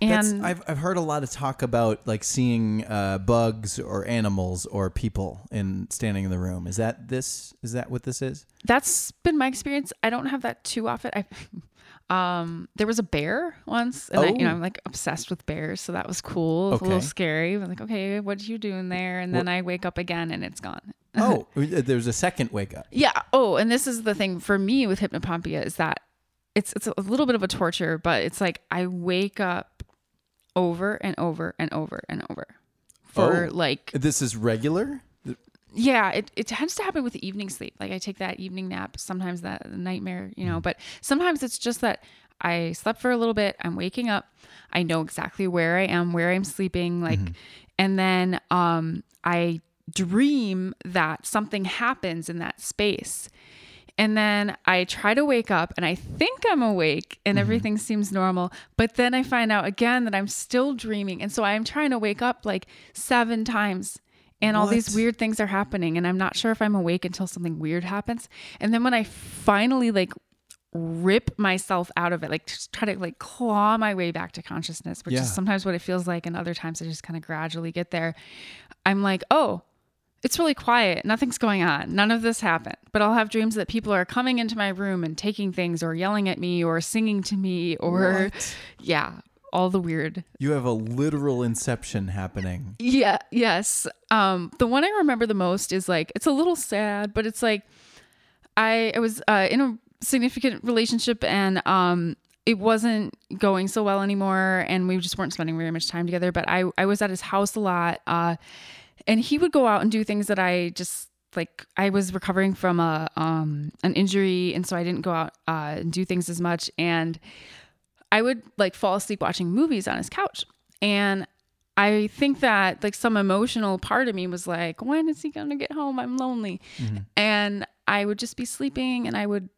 That's, and I've I've heard a lot of talk about like seeing uh, bugs or animals or people in standing in the room. Is that this? Is that what this is? that's been my experience. I don't have that too often. I um there was a bear once and I, you know Oh. I'm like obsessed with bears, so that was cool. It's a little scary. I'm like, okay, what did you doing there? And then I wake up again and it's gone. Oh, there's a second wake up. Yeah. Oh, and this is the thing for me with hypnopompia is that it's it's a little bit of a torture, but it's like I wake up over and over and over and over for Oh. like This is regular. yeah it, it tends to happen with the evening sleep like i take that evening nap sometimes that nightmare you know but sometimes it's just that i slept for a little bit i'm waking up i know exactly where i am where i'm sleeping like and then um i dream that something happens in that space and then I try to wake up and I think I'm awake and mm-hmm. everything seems normal. But then I find out again that I'm still dreaming. And so I'm trying to wake up like seven times and all these weird things are happening. And I'm not sure if I'm awake until something weird happens. And then when I finally like rip myself out of it, like just try to like claw my way back to consciousness, which Yeah. is sometimes what it feels like. And other times I just kind of gradually get there. I'm like, oh, it's really quiet. Nothing's going on. None of this happened. But I'll have dreams that people are coming into my room and taking things or yelling at me or singing to me or, What? yeah, all the weird. You have a literal inception happening. Yeah, yes. Um, the one I remember the most is like, it's a little sad, but it's like, I, I was uh, in a significant relationship and um, it wasn't going so well anymore and we just weren't spending very much time together but i, I was at his house a lot uh, and he would go out and do things that i just like i was recovering from a um, an injury and so i didn't go out uh, and do things as much and i would like fall asleep watching movies on his couch and I think that like some emotional part of me was like, when is he going to get home? I'm lonely. And I would just be sleeping and I would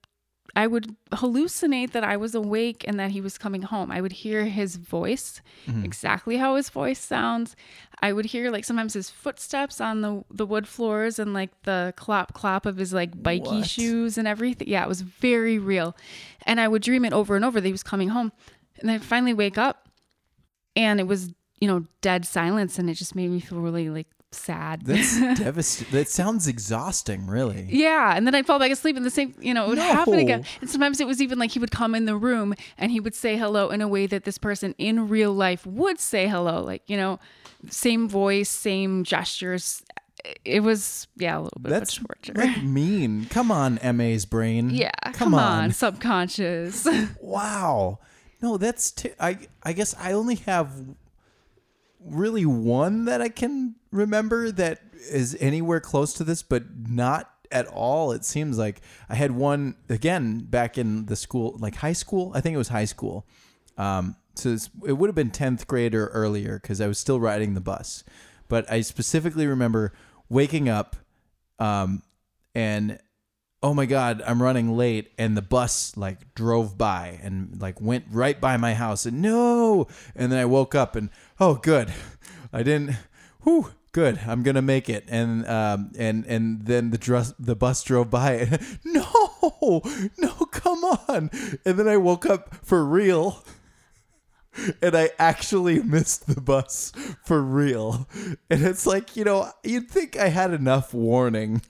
I would hallucinate that I was awake and that he was coming home. I would hear his voice, mm-hmm. exactly how his voice sounds. I would hear like sometimes his footsteps on the the wood floors and like the clop clop of his like bikey What? shoes and everything. Yeah, it was very real. And I would dream it over and over that he was coming home. And then I'd finally wake up and it was, you know, dead silence and it just made me feel really like sad. That's devastating. That sounds exhausting, really. Yeah, and then I'd fall back asleep, and the same, you know, it would happen again. And sometimes it was even like he would come in the room and he would say hello in a way that this person in real life would say hello, like you know, same voice, same gestures. It was yeah, a little bit That's of torture. like mean. Come on, MA's brain. yeah, Come, on. subconscious. Wow. No, that's t- I I guess I only have really one that I can remember that is anywhere close to this but not at all. It seems like I had one again back in the school like high school. I think it was high school. Um so it would have been 10th grade or earlier cuz I was still riding the bus. But I specifically remember waking up um and oh my god i'm running late and the bus like drove by and like went right by my house and no and then i woke up and oh good i didn't whew good i'm gonna make it and um and and then the dress the bus drove by no no come on and then i woke up for real and I actually missed the bus for real. And it's like, you know, you'd think I had enough warning.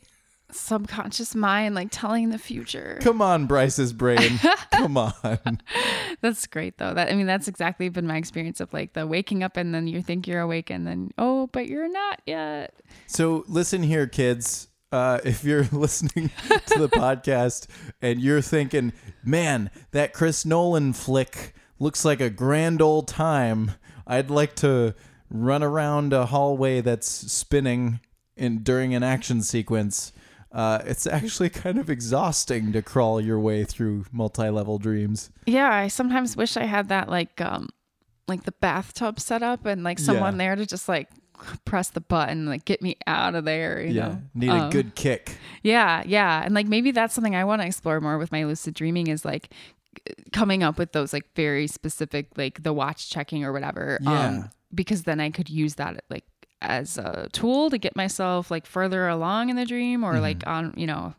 Subconscious mind, like telling the future. Come on, Bryce's brain. Come on. That's great though. That I mean, that's exactly been my experience of like the waking up and then you think you're awake and then oh, but you're not yet. So listen here, kids. Uh, if you're listening to the podcast and you're thinking, man, that Chris Nolan flick looks like a grand old time. I'd like to run around a hallway that's spinning in during an action sequence. Uh, it's actually kind of exhausting to crawl your way through multi-level dreams. Yeah, I sometimes wish I had that like um like the bathtub set up and like someone Yeah. there to just like press the button like get me out of there, you know. need a Um, good kick. Yeah, yeah. And like maybe that's something I want to explore more with my lucid dreaming is like coming up with those like very specific like the watch checking or whatever. Yeah. Um because then I could use that like as a tool to get myself like further along in the dream or like on, you know,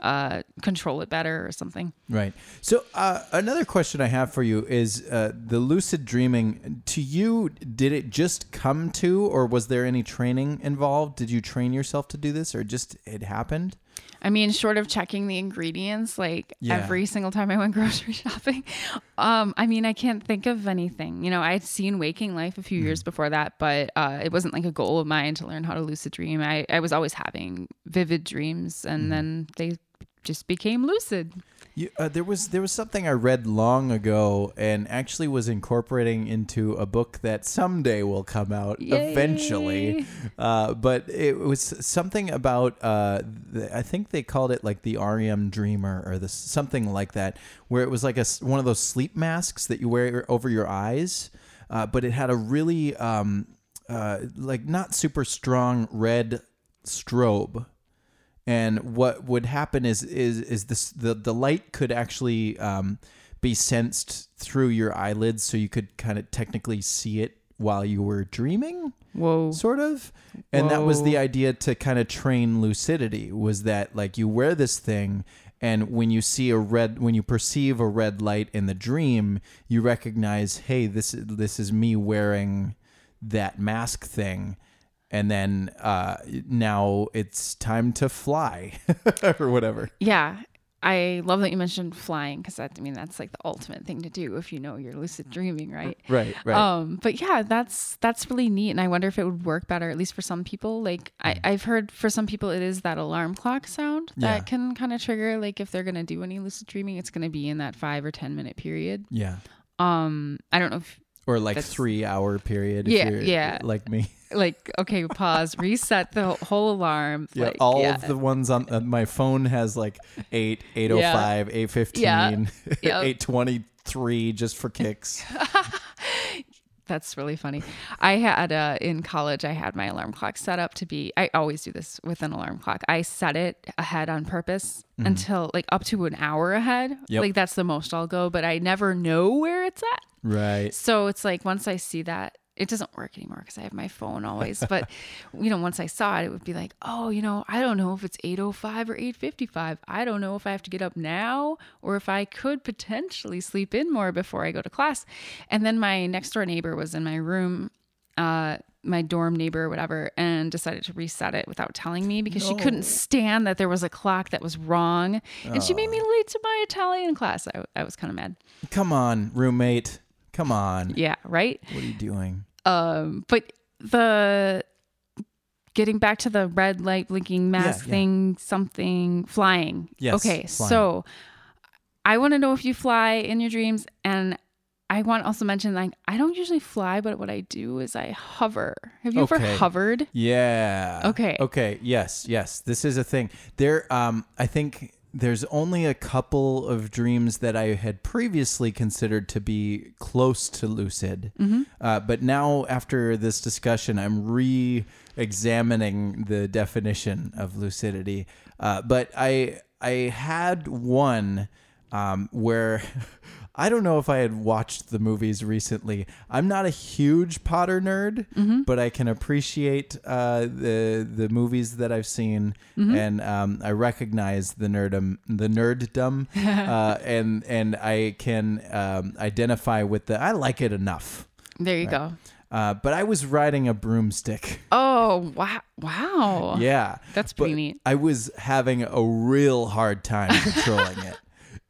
uh control it better or something. Right. So uh, another question I have for you is uh, the lucid dreaming. To you, did it just come to, or was there any training involved? Did you train yourself to do this, or just it happened? I mean, short of checking the ingredients, like Yeah. every single time I went grocery shopping, um, I mean, I can't think of anything. You know, I'd seen Waking Life a few years Mm-hmm. before that, but uh, it wasn't like a goal of mine to learn how to lucid dream. I, I was always having vivid dreams, and Mm-hmm. then they just became lucid. You, uh, there was there was something I read long ago, and actually was incorporating into a book that someday will come out eventually. Uh, but it was something about uh, the, I think they called it like the REM Dreamer or this something like that, where it was like a one of those sleep masks that you wear over your eyes, uh, but it had a really um, uh, like not super strong red strobe and what would happen is is is this the the light could actually um, be sensed through your eyelids, so you could kind of technically see it while you were dreaming, Whoa. sort of. And that was the idea to kind of train lucidity. Was that like you wear this thing. And when you see a red, when you perceive a red light in the dream, you recognize, hey, this this is me wearing that mask thing, and then uh, now it's time to fly or whatever. Yeah. I love that you mentioned flying because that, I mean, that's like the ultimate thing to do if you know you're lucid dreaming, right? Right, right. Um, but yeah, that's that's really neat, and I wonder if it would work better, at least for some people. Like I, I've heard for some people, it is that alarm clock sound that Yeah. can kind of trigger. Like if they're gonna do any lucid dreaming, it's gonna be in that five or ten minute period. yeah. Um, I don't know if Or like That's- three hour period. If Yeah, you're yeah. Like me. like okay, pause, reset the whole alarm. Yeah. like, all yeah. of the ones on uh, my phone has like 8, 805, 815, 823 just for kicks. That's really funny. I had uh, in college, I had my alarm clock set up to be. I always do this with an alarm clock. I set it ahead on purpose until like up to an hour ahead. Mm-hmm. Yep. Like that's the most I'll go, but I never know where it's at. right. So it's like once I see that, it doesn't work anymore because I have my phone always. But you know, once I saw it, it would be like, oh, you know, I don't know if it's eight oh five or eight fifty five. I don't know if I have to get up now or if I could potentially sleep in more before I go to class. And then my next door neighbor was in my room. Uh, my dorm neighbor or whatever and decided to reset it without telling me because she couldn't stand that there was a clock that was wrong and she made me late to my Italian class. I, I was kind of mad. Come on, roommate. Come on. Yeah, right? What are you doing? Um, but the getting back to the red light blinking mask yeah. thing, something flying. Yes, Okay, flying. so I want to know if you fly in your dreams, and I want to also mention like I don't usually fly, but what I do is I hover. Have you Okay. ever hovered? Yeah. Okay. Okay. Yes. Yes. This is a thing. There. Um. I think there's only a couple of dreams that I had previously considered to be close to lucid. Mm-hmm. Uh, but now, after this discussion, I'm re-examining the definition of lucidity. Uh, but I. I had one um, where I don't know if I had watched the movies recently. I'm not a huge Potter nerd, but I can appreciate uh, the the movies that I've seen, and um, I recognize the nerdum, the nerddom, uh, and and I can um, identify with the. I like it enough. There you go. Uh, but I was riding a broomstick. Oh wow! Wow. Yeah, That's pretty neat. I was having a real hard time controlling it.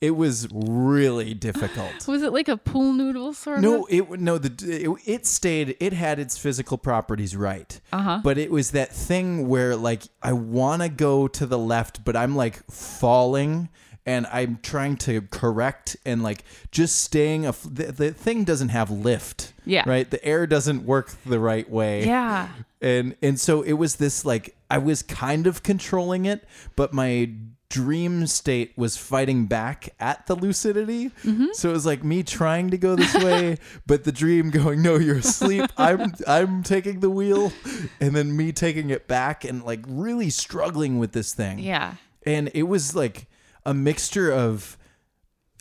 It was really difficult. Was it like a pool noodle sort No, of? it no the it, it stayed. It had its physical properties right, Uh-huh. but it was that thing where like I want to go to the left, but I'm like falling, and I'm trying to correct and like just staying. A, the, the thing doesn't have lift. Yeah. Right. The air doesn't work the right way Yeah. and and so it was this like I was kind of controlling it, but my dream state was fighting back at the lucidity. So it was like me trying to go this way, but the dream going, "No, you're asleep. I'm I'm taking the wheel," and then me taking it back and like really struggling with this thing. Yeah. And it was like a mixture of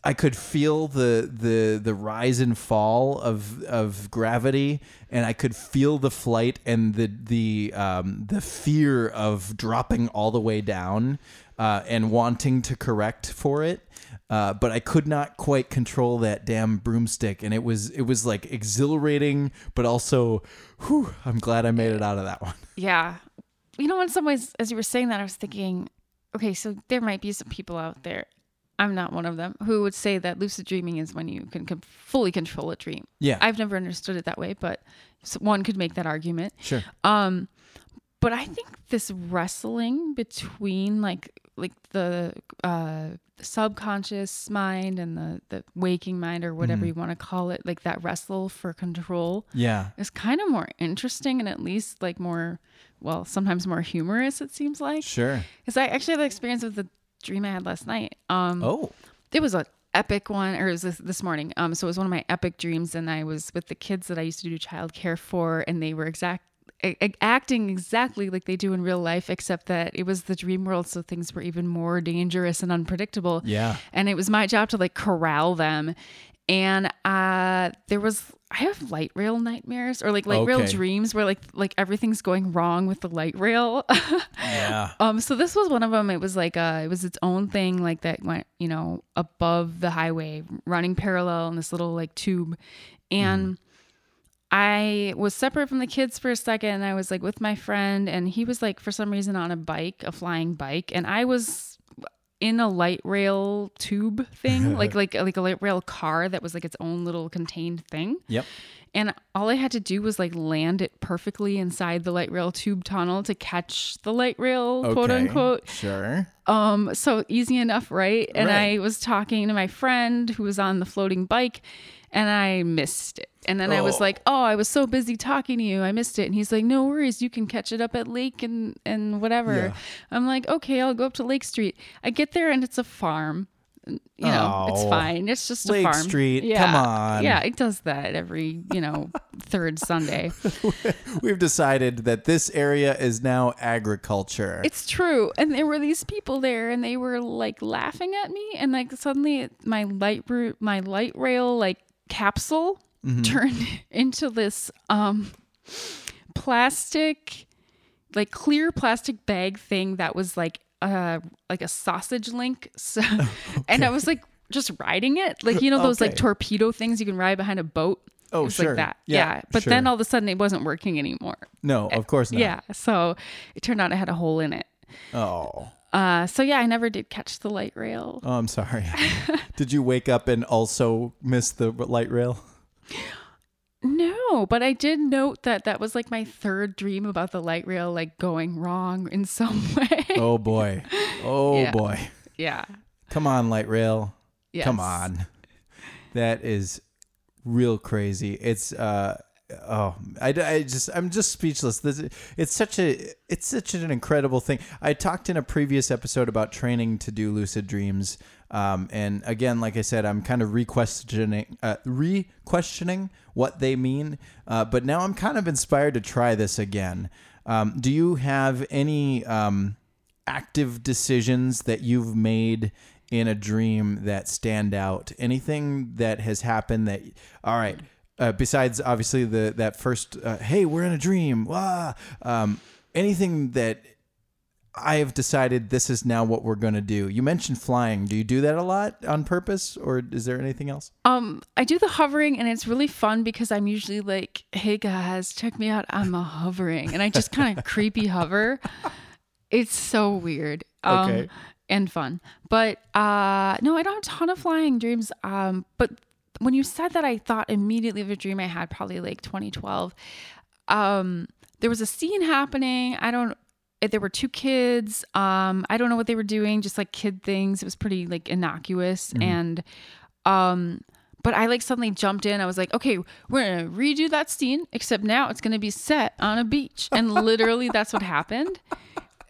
I could feel the the the rise and fall of of gravity, and I could feel the flight and the the um, the fear of dropping all the way down uh, and wanting to correct for it. Uh, but I could not quite control that damn broomstick, and it was it was like exhilarating, but also, whew, I'm glad I made it out of that one. Yeah. You know, in some ways, as you were saying that, I was thinking, okay, so there might be some people out there. I'm not one of them who would say that lucid dreaming is when you can com- fully control a dream. Yeah, I've never understood it that way, but one could make that argument. sure. Um, but I think this wrestling between like like the uh subconscious mind and the the waking mind or whatever you want to call it, like that wrestle for control Yeah, is kind of more interesting and at least like more well, sometimes more humorous it seems like. sure. Cuz I actually had the experience with the dream I had last night. Um Oh, it was a epic one or it was this, this morning um so it was one of my epic dreams and i was with the kids that i used to do childcare for and they were exact acting exactly like they do in real life except that it was the dream world so things were even more dangerous and unpredictable yeah. and it was my job to like corral them and uh there was i have light rail nightmares or like light rail dreams where like like everything's going wrong with the light rail Yeah. um, so this was one of them. It was like uh, it was its own thing, like that went, you know, above the highway, running parallel in this little like tube, and I was separate from the kids for a second. And I was like with my friend, and he was like for some reason on a bike, a flying bike, and I was in a light rail tube thing, like like like a light rail car that was like its own little contained thing. Yep. And all I had to do was like land it perfectly inside the light rail tube tunnel to catch the light rail, quote unquote. Sure. Um, so easy enough, right? And Right. I was talking to my friend who was on the floating bike and I missed it. And then I was Oh. like, Oh, I was so busy talking to you, I missed it. And he's like, No worries, you can catch it up at Lake and and whatever. Yeah. I'm like, Okay, I'll go up to Lake Street. I get there and it's a farm. You know, it's Oh. fine. It's just Lake a farm. Lake Street, Yeah. come on. Yeah, it does that every, you know, third Sunday. We've decided that this area is now agriculture. It's true. And there were these people there and they were like laughing at me and like suddenly my light ru- my light rail like capsule turned into this um plastic like clear plastic bag thing that was like uh like a sausage link. So and I was like just riding it. Like you know those like torpedo things you can ride behind a boat. Oh, It sure. like that. Yeah, Yeah. But then all of a sudden it wasn't working anymore. no, of course not. Yeah. So it turned out I had a hole in it. Oh. Uh, so yeah, I never did catch the light rail. Oh, I'm sorry. Did you wake up and also miss the light rail? No, but I did note that that was like my third dream about the light rail like going wrong in some way. Oh boy. Oh Yeah. boy. yeah. Come on, light rail. Yes. Come on. That is real crazy. It's uh oh I, I just I'm just speechless. This it's such a it's such an incredible thing. I talked in a previous episode about training to do lucid dreams. Um, and again, like I said, I'm kind of re-questioning, uh, re-questioning what they mean. Uh, but now I'm kind of inspired to try this again. Um, do you have any um, active decisions that you've made in a dream that stand out? Anything that has happened that, all right, uh, besides obviously the that first, uh, hey, we're in a dream, wah, um, anything that I have decided this is now what we're going to do. You mentioned flying. Do you do that a lot on purpose or is there anything else? Um, I do the hovering and it's really fun because I'm usually like, "Hey guys, check me out. I'm a hovering." And I just kind of creepy hover. It's so weird. Um, Okay. and fun. But uh no, I don't have a ton of flying dreams. Um, but when you said that I thought immediately of a dream I had probably like 2012. Um, there was a scene happening. I don't eh, there were two kids. Um, I don't know what they were doing, just like kid things. It was pretty like innocuous and um but I like suddenly jumped in. I was like, okay, we're gonna redo that scene, except now it's gonna be set on a beach. And literally that's what happened.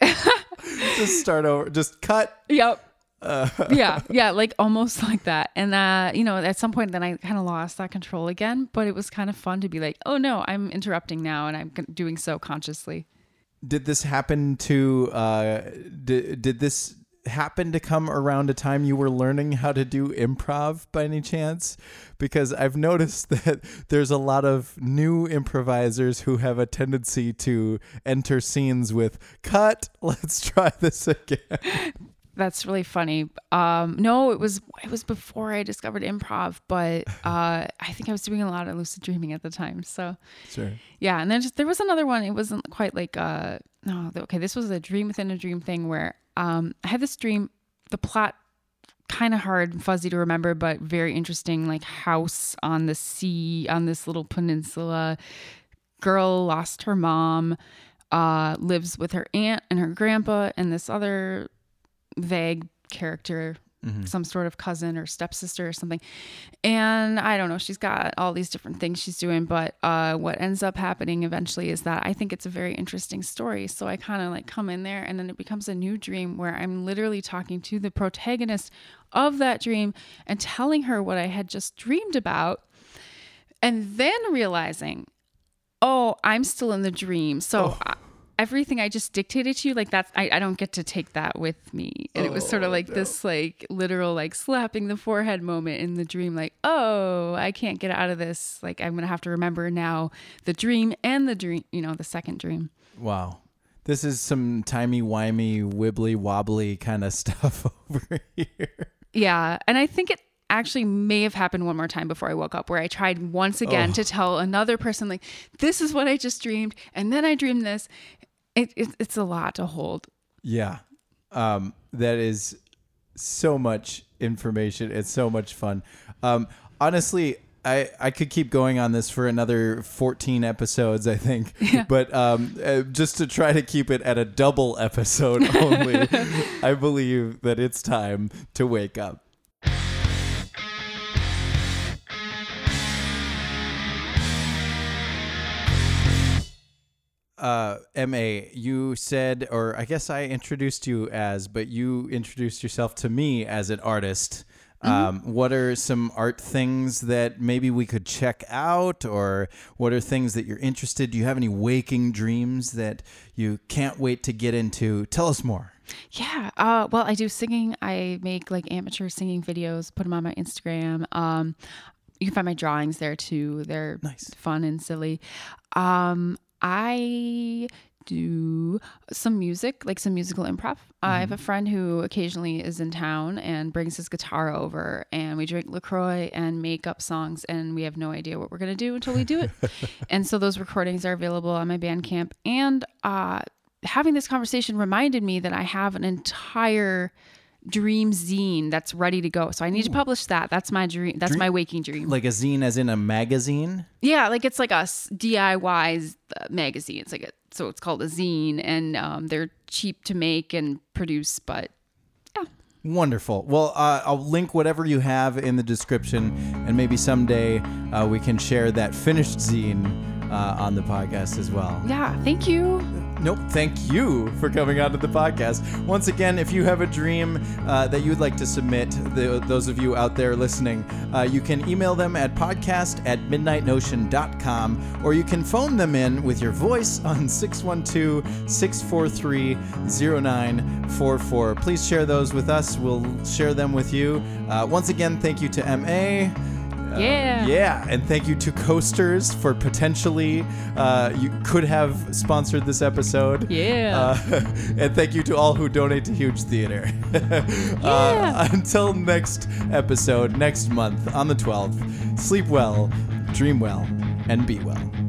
just start over. Just cut. Yep. yeah, yeah, like almost like that. And uh, you know, at some point then I kind of lost that control again, but it was kind of fun to be like, "Oh no, I'm interrupting now and I'm doing so consciously." Did this happen to? Uh, did, did this happen to come around a time you were learning how to do improv by any chance? Because I've noticed that there's a lot of new improvisers who have a tendency to enter scenes with "cut." Let's try this again. That's really funny. Um, no, it was it was before I discovered improv, but uh, I think I was doing a lot of lucid dreaming at the time. So Sure. yeah, and then just there was another one. It wasn't quite like uh no, okay, this was a dream within a dream thing where um I had this dream. The plot kind of hard and fuzzy to remember, but very interesting. Like house on the sea on this little peninsula. Girl lost her mom. Uh, lives with her aunt and her grandpa and this other vague character some sort of cousin or stepsister or something. And I don't know, she's got all these different things she's doing, but uh, what ends up happening eventually is that I think it's a very interesting story. So I kind of like come in there and then it becomes a new dream where I'm literally talking to the protagonist of that dream and telling her what I had just dreamed about. And then realizing, oh, I'm still in the dream. So I, everything I just dictated to you, like that's I, I don't get to take that with me. And it was sort of oh, like this like literal like slapping the forehead moment in the dream, like, oh, I can't get out of this. Like I'm gonna have to remember now the dream and the dream, you know, the second dream. Wow. This is some timey wimey, wibbly wobbly kind of stuff over here. Yeah. And I think it actually may have happened one more time before I woke up where I tried once again oh. to tell another person, like, this is what I just dreamed. And then I dreamed this. It, it, it's a lot to hold. Yeah. Um, that is so much information. It's so much fun. Um, honestly, I, I could keep going on this for another 14 episodes, I think. But um, uh, just to try to keep it at a double episode only, I believe that it's time to wake up. Uh, Ma, you said, or I guess I introduced you as, but you introduced yourself to me as an artist. Um, what are some art things that maybe we could check out, or what are things that you're interested? Do you have any waking dreams that you can't wait to get into? Tell us more. Yeah. Uh, well, I do singing. I make like amateur singing videos, put them on my Instagram. Um, you can find my drawings there too. They're Nice. fun and silly. Um, I do some music, like some musical improv. I have a friend who occasionally is in town and brings his guitar over, and we drink LaCroix and make up songs, and we have no idea what we're going to do until we do it. and so those recordings are available on my Bandcamp. And uh, having this conversation reminded me that I have an entire dream zine that's ready to go. So I need to publish that. That's my dream. That's my waking dream. Like a zine, as in a magazine. Yeah, like it's like a DIY uh, magazine. It's like a, so it's called a zine, and um, they're cheap to make and produce, but yeah. Wonderful. Well, uh, I'll link whatever you have in the description, and maybe someday uh, we can share that finished zine uh, on the podcast as well. yeah. Thank you. Nope. Thank you for coming onto the podcast. Once again, if you have a dream uh, that you'd like to submit, the, those of you out there listening, uh, you can email them at podcast at midnightnotion.com or you can phone them in with your voice on 612 643 0944. Please share those with us. We'll share them with you. Uh, once again, thank you to MA. Uh, Yeah. yeah, and thank you to Coasters for potentially uh, you could have sponsored this episode. Yeah. Uh, and thank you to all who donate to Huge Theater. uh, until next episode, next month on the 12th, sleep well, dream well, and be well.